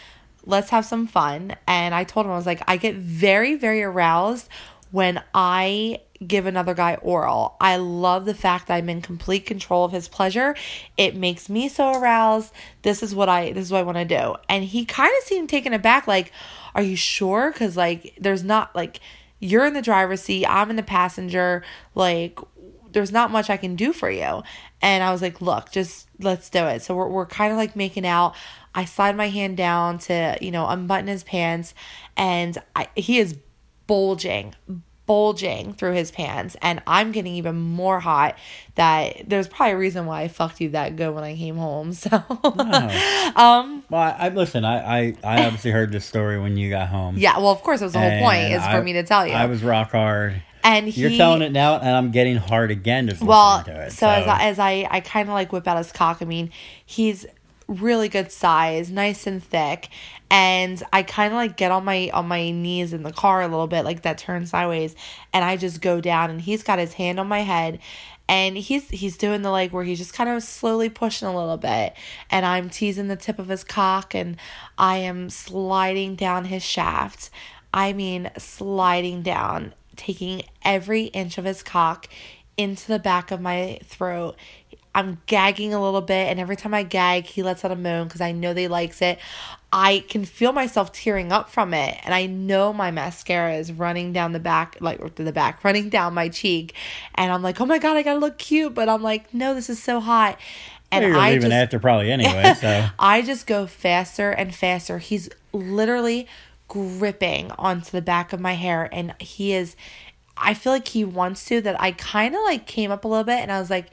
let's have some fun and i told him i was like i get very very aroused when i give another guy oral. I love the fact that I'm in complete control of his pleasure. It makes me so aroused. This is what I this is what I want to do. And he kind of seemed taken aback like, "Are you sure?" cuz like there's not like you're in the driver's seat, I'm in the passenger, like there's not much I can do for you. And I was like, "Look, just let's do it." So we're we're kind of like making out. I slide my hand down to, you know, unbutton his pants and I, he is bulging, bulging through his pants and I'm getting even more hot that there's probably a reason why I fucked you that good when I came home. So Oh. um Well, I, I listen. I, I, I obviously heard this story when you got home. yeah, well of course it was the whole point is for I- me to tell you. I was rock hard. And he You're telling it now, and I'm getting hard again just well it. so, as I, as I I kind of like whip out his cock. I mean, he's really good size, nice and thick, and I kind of like get on my on my knees in the car a little bit, like that turn sideways, and I just go down, and he's got his hand on my head. And he's he's doing the like where he's just kind of slowly pushing a little bit, and I'm teasing the tip of his cock, and I am sliding down his shaft. I mean, sliding down, taking every inch of his cock into the back of my throat. I'm gagging a little bit, and every time I gag, he lets out a moan because I know that he likes it. I can feel myself tearing up from it, and I know my mascara is running down the back, like to the back, running down my cheek, and I'm like, oh my god, I gotta look cute, but I'm like, no, this is so hot, and You're I leaving just after probably anyway. So I just go faster and faster. He's literally gripping onto the back of my hair and he is I feel like he wants to that I kind of like came up a little bit and I was like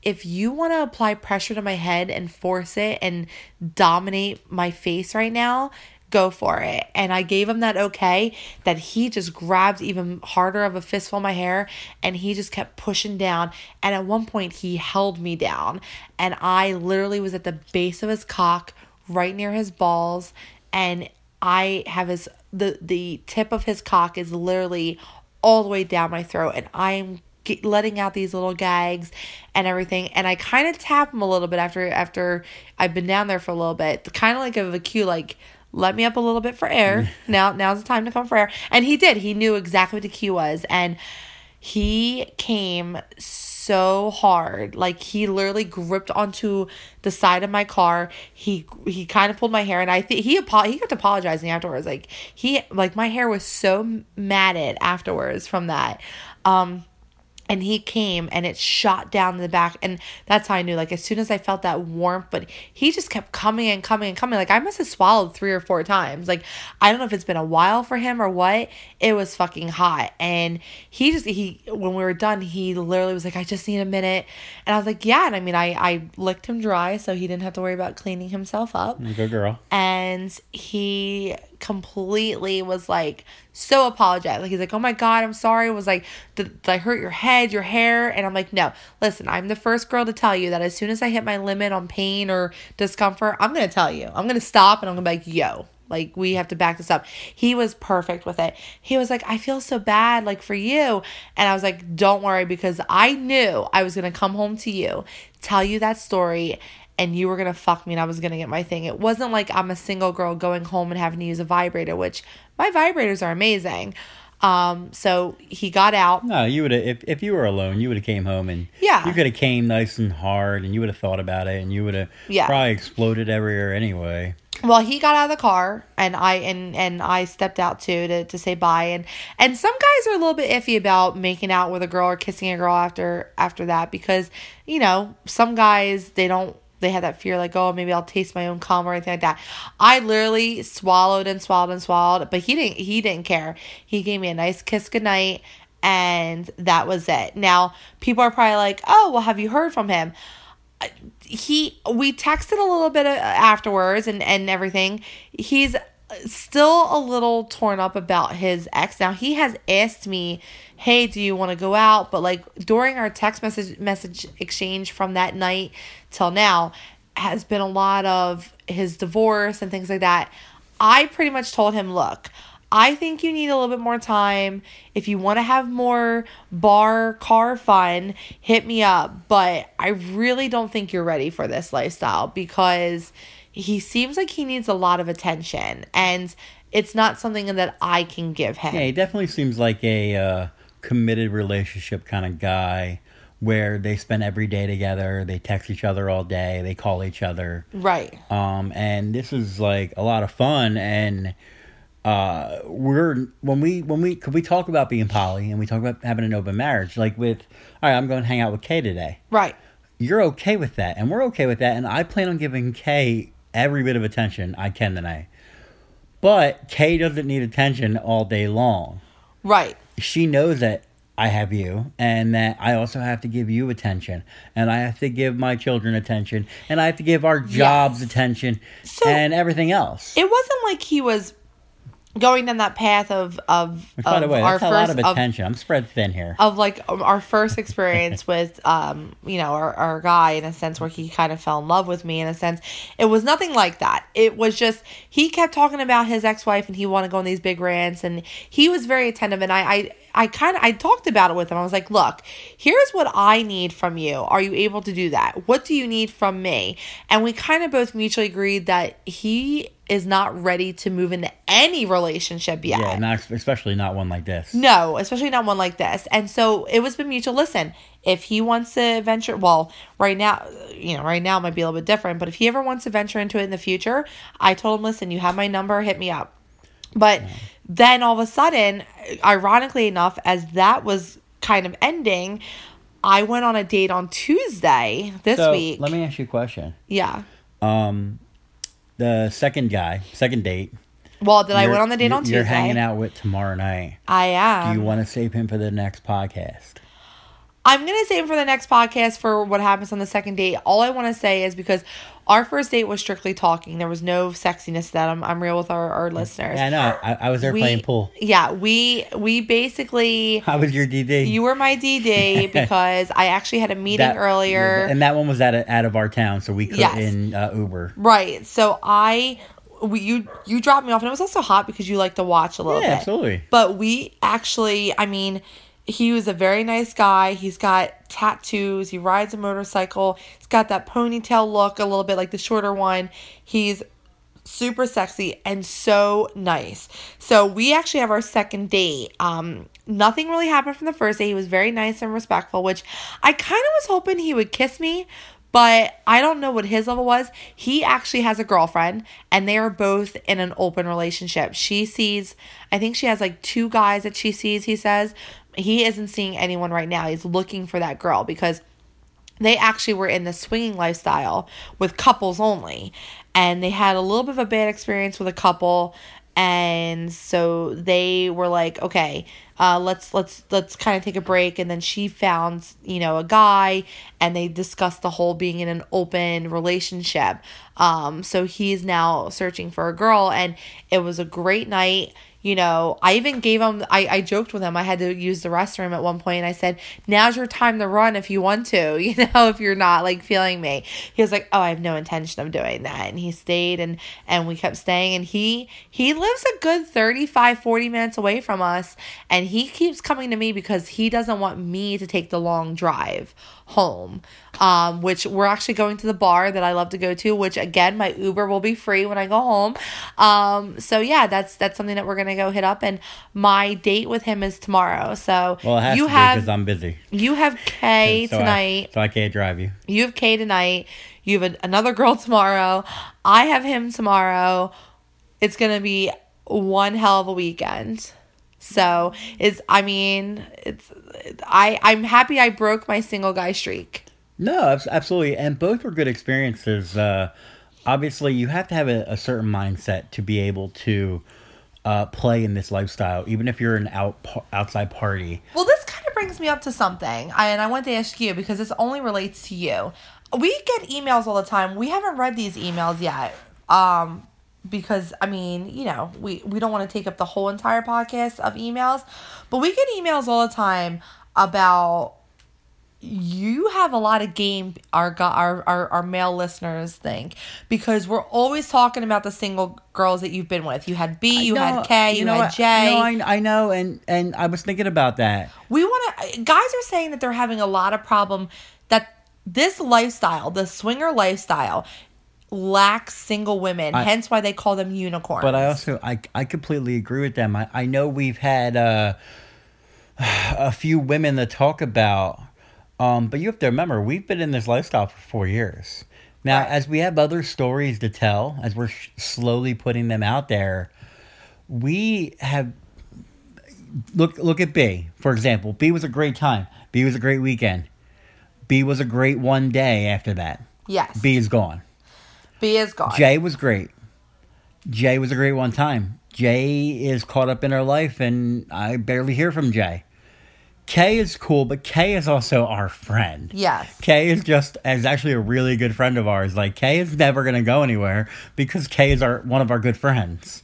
if you want to apply pressure to my head and force it and dominate my face right now, go for it. And I gave him that okay that he just grabbed even harder of a fistful of my hair and he just kept pushing down. And at one point, he held me down. And I literally was at the base of his cock, right near his balls. And I have his, the, the tip of his cock is literally all the way down my throat. And I'm get, letting out these little gags and everything and i kind of tap him a little bit after after i've been down there for a little bit kind of like of a cue like let me up a little bit for air now now's the time to come for air and he did he knew exactly what the cue was and he came so hard. Like he literally gripped onto the side of my car. He he kind of pulled my hair and i think he apo- he kept apologizing afterwards. Like he like my hair was so matted afterwards from that. Um and he came and it shot down the back. And that's how i knew like as soon as i felt that warmth but he just kept coming and coming and coming. Like i must have swallowed three or four times. Like i don't know if it's been a while for him or what. It was fucking hot. And he just he when we were done he literally was like i just need a minute. And i was like yeah. And i mean i i licked him dry so he didn't have to worry about cleaning himself up. Good girl. and he completely was like so apologetic. Like he's like, "Oh my god, I'm sorry." Was like, "Did, did I hurt your head, your hair?" And I'm like, "No, listen, I'm the first girl to tell you that as soon as I hit my limit on pain or discomfort, I'm gonna tell you. I'm gonna stop and I'm gonna be like, yo." Like we have to back this up. He was perfect with it. He was like, "I feel so bad like for you." And I was like, "Don't worry because I knew I was going to come home to you, tell you that story and you were gonna fuck me and I was gonna get my thing. It wasn't like I'm a single girl going home and having to use a vibrator, which my vibrators are amazing. Um, so he got out. No, you would have if, if you were alone, you would have came home and Yeah. you could have came nice and hard, and you would have thought about it, and you would have Yeah. probably exploded everywhere anyway. Well, he got out of the car and I and and I stepped out too to, to say bye and and some guys are a little bit iffy about making out with a girl or kissing a girl after after that because you know some guys they don't they had that fear like, oh, maybe I'll taste my own cum or anything like that. I literally swallowed and swallowed and swallowed, but he didn't he didn't care. He gave me a nice kiss goodnight and that was it. Now, people are probably like, "Oh, well, have you heard from him?" He we texted a little bit uh, afterwards and and everything. He's still a little torn up about his ex. Now, he has asked me, "Hey, do you want to go out?" But like during our text message message exchange from that night till now has been a lot of his divorce and things like that. I pretty much told him, "Look, I think you need a little bit more time. If you want to have more bar car fun, hit me up. But I really don't think you're ready for this lifestyle because he seems like he needs a lot of attention and it's not something that I can give him. Yeah, he definitely seems like a uh, committed relationship kind of guy where they spend every day together, they text each other all day, they call each other. Right. Um, and this is like a lot of fun and uh, we're when we when we could we talk about being poly and we talk about having an open marriage like with all right i'm going to hang out with kay today Right. you're okay with that and we're okay with that and i plan on giving kay every bit of attention i can tonight but kay doesn't need attention all day long Right. she knows that i have you and that i also have to give you attention and i have to give my children attention and i have to give our jobs Yes. attention So- and everything else It wasn't like he was going down that path of of, which by the way our that's a lot first of of, attention i'm spread thin here of like um, our first experience with um you know our, our guy in a sense where he kind of fell in love with me in a sense it was nothing like that it was just he kept talking about his ex-wife and he wanted to go on these big rants and he was very attentive and i i I kind of I talked about it with him. I was like, "Look, here's what I need from you. Are you able to do that? What do you need from me?" And we kind of both mutually agreed that he is not ready to move into any relationship yet. Yeah, not especially not one like this. No, especially not one like this. And so it was been mutual. Listen, if he wants to venture, well, right now, you know, right now it might be a little bit different, but if he ever wants to venture into it in the future, I told him, listen, you have my number, hit me up. But then all of a sudden, ironically enough, as that was kind of ending, I went on a date on Tuesday this So week. let me ask you a question. yeah. Um, the second guy, second date. Well, did I went on the date on Tuesday? You're hanging out with tomorrow night. I am. Do you want to save him for the next podcast? I'm gonna save him for the next podcast for what happens on the second date. All I want to say is because our first date was strictly talking. There was no sexiness to that. I'm, I'm real with our, our listeners. Yeah, I know. I, I was there We- playing pool. Yeah, we we basically How was your DD? you were my DD because I actually had a meeting That- earlier. and that one was out of, out of our town, so we couldn't uh, Uber. right. So I we you you dropped me off and it was also hot because you like to watch a little Yeah, bit. absolutely. But we actually, I mean, he was a very nice guy. He's got tattoos. He rides a motorcycle. He's got that ponytail look, a little bit like the shorter one. He's super sexy and so nice. So we actually have our second date. Um, nothing really happened from the first date. He was very nice and respectful, which I kind of was hoping he would kiss me, but I don't know what his level was. He actually has a girlfriend and they are both in an open relationship. She sees, I think she has like two guys that she sees, he says. He isn't seeing anyone right now. He's looking for that girl because they actually were in the swinging lifestyle with couples only. And they had a little bit of a bad experience with a couple. And so they were like okay uh, let's let's let's kind of take a break. And then she found you know a guy and they discussed the whole being in an open relationship. Um so he's now searching for a girl and it was a great night you know, I even gave him, I, I joked with him. I had to use the restroom at one point and I said, now's your time to run if you want to, you know, if you're not like feeling me. He was like, oh, I have no intention of doing that. And he stayed and, and we kept staying and he, he lives a good 35, 40 minutes away from us. And he keeps coming to me because he doesn't want me to take the long drive home um which we're actually going to the bar that I love to go to which again my Uber will be free when I go home. Um so yeah that's that's something that we're going to go hit up and my date with him is tomorrow. So Well, you have because I'm busy. you have K So I- tonight. so I can't drive you. you have K tonight. You have a, another girl tomorrow. I have him tomorrow. It's going to be one hell of a weekend so it's I mean it's I I'm happy I broke my single guy streak No, absolutely, and both were good experiences. Uh, obviously, you have to have a, a certain mindset to be able to uh, play in this lifestyle, even if you're an out outside party. Well, this kind of brings me up to something, I, and I want to ask you because this only relates to you. We get emails all the time. We haven't read these emails yet, um, because I mean, you know, we we don't want to take up the whole entire podcast of emails, but we get emails all the time about you have a lot of game our our our, our male listeners think because we're always talking about the single girls that you've been with. You had B, you No, had K, you, know had what? J. No, I, I know, and and I was thinking about that. we want to guys are saying that they're having a lot of problem that this lifestyle, the swinger lifestyle lacks single women, I- hence why they call them unicorns. But I also I I completely agree with them. I, I know we've had uh, a few women that talk about, um, but you have to remember we've been in this lifestyle for four years. Now, Right. as we have other stories to tell, as we're sh- slowly putting them out there, we have look look at B for example. B was a great time. B was a great weekend. B was a great one day after that. yes. B is gone. B is gone. Jay was great. Jay was a great one time. Jay is caught up in her life, and I barely hear from Jay. Kay is cool, but Kay is also our friend. Yes. Kay is just is actually a really good friend of ours. Like Kay is never gonna go anywhere because Kay is our one of our good friends.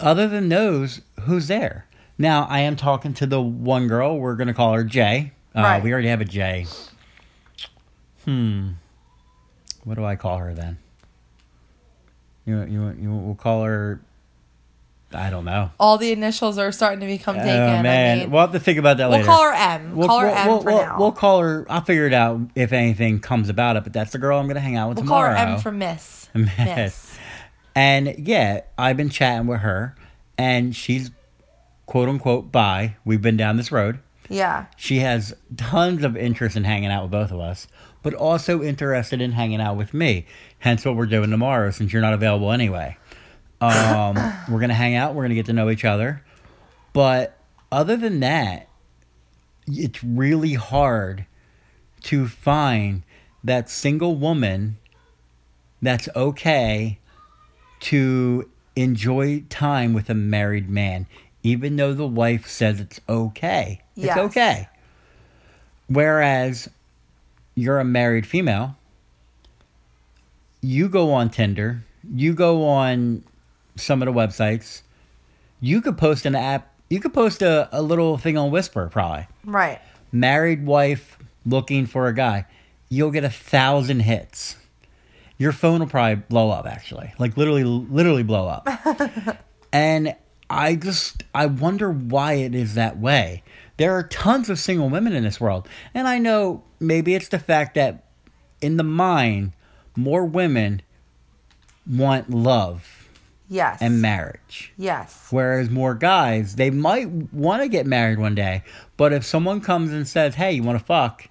Other than those, who's there? Now I am talking to the one girl. We're gonna call her Jay. Uh, Right. We already have a J. Hmm. What do I call her then? You you you we'll call her. I don't know. All the initials are starting to become oh, taken. Oh man, I mean, we'll have to think about that one. we'll later. call her M. We'll, call her we'll- M we'll- for we'll- now. We'll call her. I'll figure it out if anything comes about it. But that's the girl I'm gonna hang out with We'll call tomorrow. her M for Miss. Miss. Miss. And yeah, I've been chatting with her, and she's quote unquote bi. We've been down this road. Yeah. She has tons of interest in hanging out with both of us, but also interested in hanging out with me. Hence, what we're doing tomorrow, since you're not available anyway. Um, we're gonna hang out. We're gonna get to know each other. But other than that, it's really hard to find that single woman that's okay to enjoy time with a married man, even though the wife says it's okay. Yes. It's okay. Whereas you're a married female, you go on Tinder, you go on some of the websites, you could post an app, you could post a, a little thing on Whisper, probably. Right. Married wife looking for a guy. You'll get a thousand hits. Your phone will probably blow up, actually. Like literally, literally blow up. and I just, I wonder why it is that way. There are tons of single women in this world. And I know maybe it's the fact that in the mind, more women want love Yes. and marriage. yes. Whereas more guys, they might want to get married one day, but if someone comes and says, "Hey, you want to fuck?"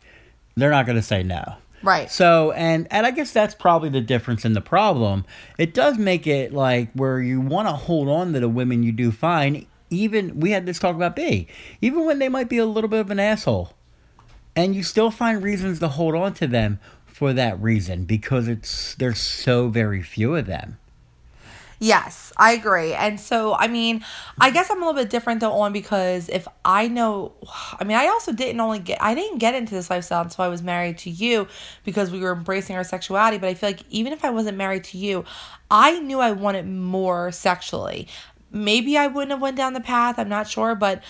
they're not going to say no. Right. So, and and I guess that's probably the difference in the problem. It does make it like where you want to hold on to the women you do find. Even we had this talk about B, even when they might be a little bit of an asshole, and you still find reasons to hold on to them for that reason because it's there's so very few of them. Yes, I agree. And so, I mean, I guess I'm a little bit different though, on because if I know, I mean, I also didn't only get, I didn't get into this lifestyle until I was married to you because we were embracing our sexuality. But I feel like even if I wasn't married to you, I knew I wanted more sexually. Maybe I wouldn't have went down the path. I'm not sure, but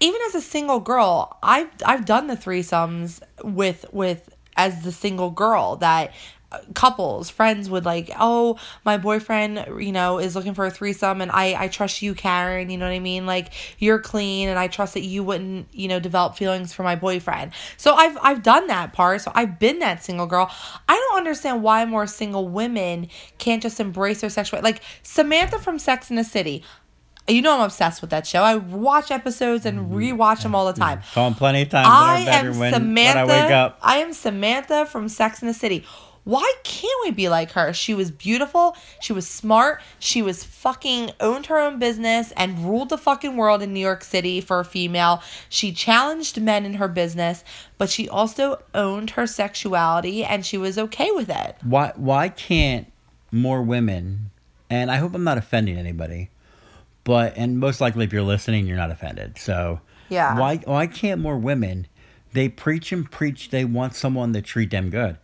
even as a single girl, I've I've done the threesomes with with as the single girl that uh, couples friends would like oh my boyfriend you know is looking for a threesome and i i trust you karen you know what i mean? Like you're clean and i trust that you wouldn't you know develop feelings for my boyfriend. So i've i've done that part. So i've been that single girl. I don't understand why more single women can't just embrace their sexuality like samantha from sex in the city you know I'm obsessed with that show. I watch episodes and mm-hmm. rewatch them all the time. 'em plenty of times I am when, Samantha. when I wake up. I am Samantha from Sex in the City. why can't we be like her? She was beautiful, she was smart, she was fucking owned her own business and ruled the fucking world in New York City for a female. She challenged men in her business, but she also owned her sexuality and she was okay with it. Why why can't more women and I hope I'm not offending anybody, but and most likely if you're listening you're not offended. So Yeah. why why can't more women they preach and preach they want someone to treat them good.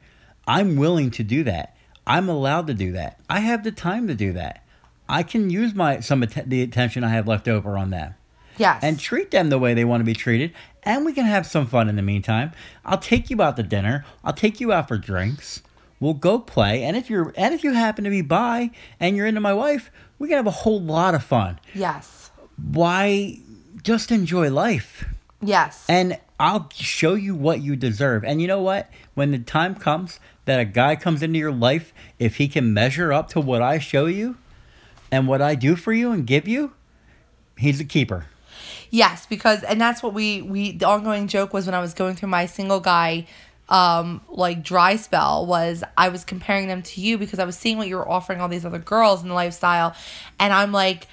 I'm willing to do that. I'm allowed to do that. I have the time to do that. I can use my some att- the attention I have left over on them Yes. and treat them the way they want to be treated and we can have some fun in the meantime i'll take you out to dinner i'll take you out for drinks we'll go play and if you're and if you happen to be bi and you're into my wife we can have a whole lot of fun. Yes. why just enjoy life. Yes. and i'll show you what you deserve. And you know what? When the time comes that a guy comes into your life if he can measure up to what i show you and what i do for you and give you he's a keeper. Yes, because and that's what we we the ongoing joke was when I was going through my single guy um like dry spell was I was comparing them to you because I was seeing what you were offering all these other girls in the lifestyle. And I'm like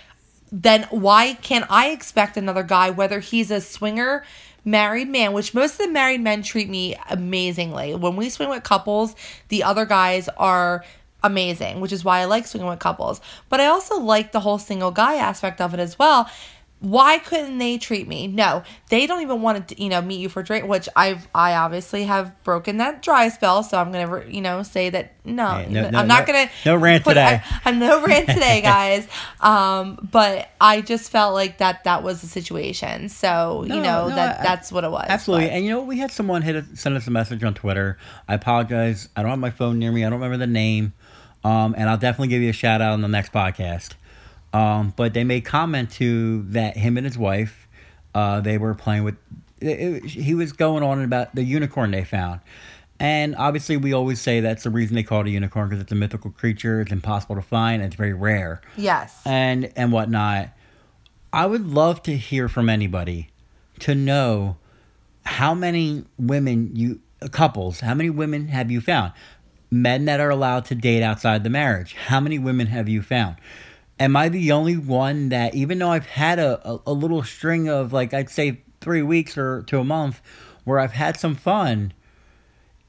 then why can't I expect another guy whether he's a swinger married man which most of the married men treat me amazingly. When we swing with couples the other guys are amazing which is why I like swinging with couples. But I also like the whole single guy aspect of it as well why couldn't they treat me? No, they don't even want to, you know, meet you for drink. Which I've, I obviously have broken that dry spell, so I'm gonna, you know, say that no, Hey, no- I'm not no- gonna. no rant today. I, am no rant today, guys. um, but I just felt like that that was the situation. So you know no, that I- that's what it was. Absolutely. But- And you know, we had someone hit us, send us a message on Twitter. I apologize. I don't have my phone near me. I don't remember the name. Um, and I'll definitely give you a shout out on the next podcast. Um, but they made comment to that him and his wife, uh, they were playing with. It, it- he was going on about the unicorn they found. And obviously, we always say that's the reason they call it a unicorn because it's a mythical creature. It's impossible to find. And it's very rare yes, and and whatnot. I would love to hear from anybody to know how many women you couples, how many women have you found? Men that are allowed to date outside the marriage. How many women have you found? Am I the only one that even though I've had a, a, a little string of like I'd say three weeks or to a month where I've had some fun,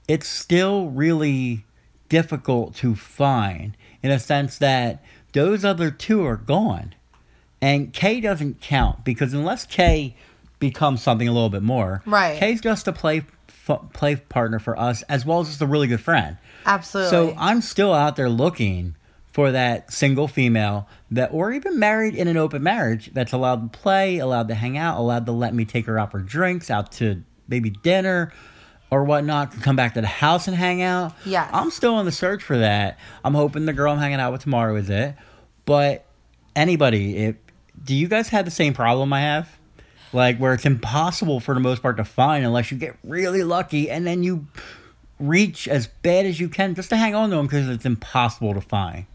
it's still really difficult to find in a sense that those other two are gone. And K doesn't count because unless K becomes something a little bit more, Right. K's just a play f- play partner for us as well as just a really good friend. absolutely. So I'm still out there looking for that single female that, or even married in an open marriage that's allowed to play, allowed to hang out, allowed to let me take her out for drinks, out to maybe dinner or whatnot, can come back to the house and hang out. Yeah. I'm still on the search for that. I'm hoping the girl I'm hanging out with tomorrow is it. But anybody, if do you guys have the same problem I have? Like where it's impossible for the most part to find unless you get really lucky and then you reach as bad as you can just to hang on to them because it's impossible to find.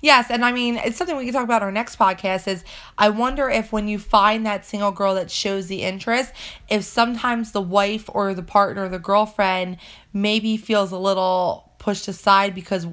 Yes, and I mean it's something we can talk about our next podcast is I wonder if when you find that single girl that shows the interest, if sometimes the wife or the partner, or the girlfriend maybe feels a little pushed aside because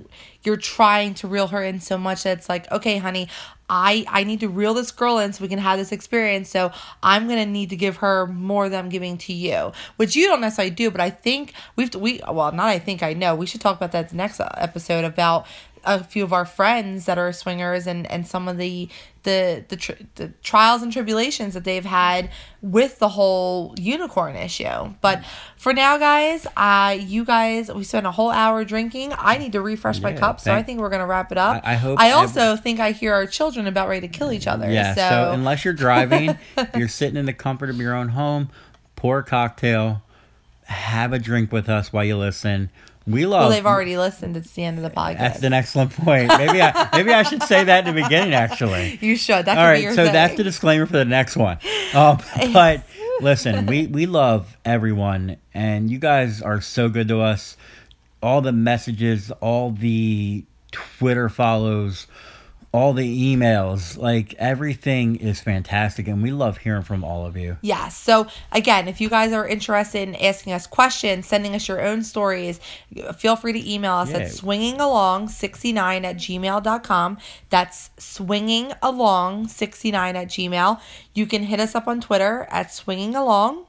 you're trying to reel her in so much that it's like, okay, honey, I I need to reel this girl in so we can have this experience. So I'm gonna need to give her more than I'm giving to you, which you don't necessarily do. But I think we've we well not I think I know we should talk about that next episode about a few of our friends that are swingers and and some of the the the, tr- the trials and tribulations that they've had with the whole unicorn issue. But for now, guys, uh, you guys, we spent a whole hour drinking. I need to refresh my cup, so I think we're gonna wrap it up. I- I hope I also think I hear our children about ready to kill each other. Yeah, so, so, unless you're driving, you're sitting in the comfort of your own home, pour a cocktail, have a drink with us while you listen. We love well, they've already listened. It's the end of the podcast. That's an excellent point. Maybe I maybe I should say that in the beginning actually. you should. That All be your so thing. that's the disclaimer for the next one. Um, but listen, we we love everyone, and you guys are so good to us. All the messages, all the Twitter follows, all the emails. Like everything is fantastic, and we love hearing from all of you. Yes. So again, if you guys are interested in asking us questions, sending us your own stories, feel free to email us Yeah. at swingingalong69 at gmail.com. That's swingingalong69 at gmail. You can hit us up on Twitter at swingingalong.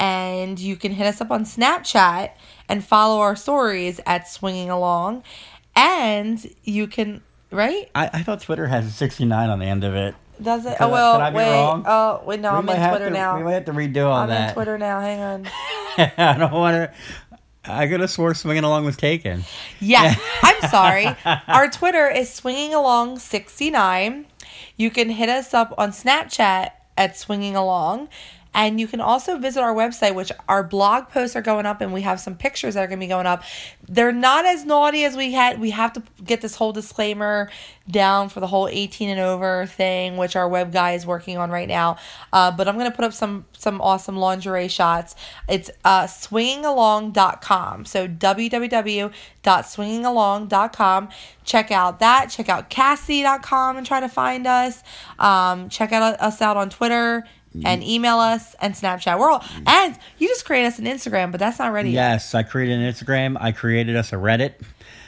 And you can hit us up on Snapchat and follow our stories at swinging along. And you can, right? I, I thought Twitter has a 69 on the end of it. Does it? Could Oh well, I be wait. wrong? Oh wait, no, We I'm in Twitter to- now. We might have to redo all I'm that. in Twitter now. Hang on. I don't want to. I could have swore swinging along was taken. Yes, I'm sorry. Our Twitter is swinging along 69. You can hit us up on Snapchat at swinging along. And you can also visit our website, which our blog posts are going up, and we have some pictures that are going to be going up. They're not as naughty as we had. We have to get this whole disclaimer down for the whole 18 and over thing, which our web guy is working on right now. Uh, but I'm going to put up some some awesome lingerie shots. It's uh, swingingalong.com. So www.swingingalong.com. Check out that. Check out Kasidie.com and try to find us. Um, check out us out on Twitter and email us and Snapchat. We're all and you just create us an Instagram, but that's not ready yet. Yes, I created an Instagram. I created us a Reddit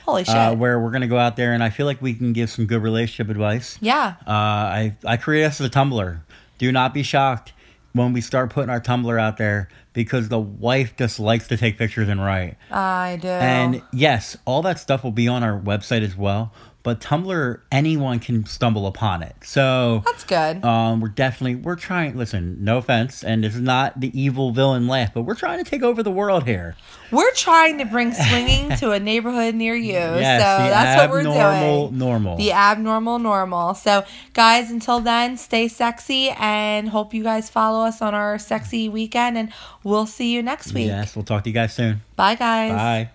Holy shit. uh, where we're gonna go out there, and I feel like we can give some good relationship advice. yeah. Uh, I I created us a Tumblr. Do not be shocked when we start putting our Tumblr out there because the wife just likes to take pictures and write. I do. And yes, all that stuff will be on our website as well. But Tumblr, anyone can stumble upon it. So that's good. um, we're definitely we're trying. Listen, no offense, and it's not the evil villain laugh, but we're trying to take over the world here. We're trying to bring swinging to a neighborhood near you. Yes, so the that's what we're abnormal doing. normal. The abnormal normal. So, guys, until then, stay sexy and hope you guys follow us on our sexy weekend. And we'll see you next week. Yes, we'll talk to you guys soon. Bye, guys. Bye.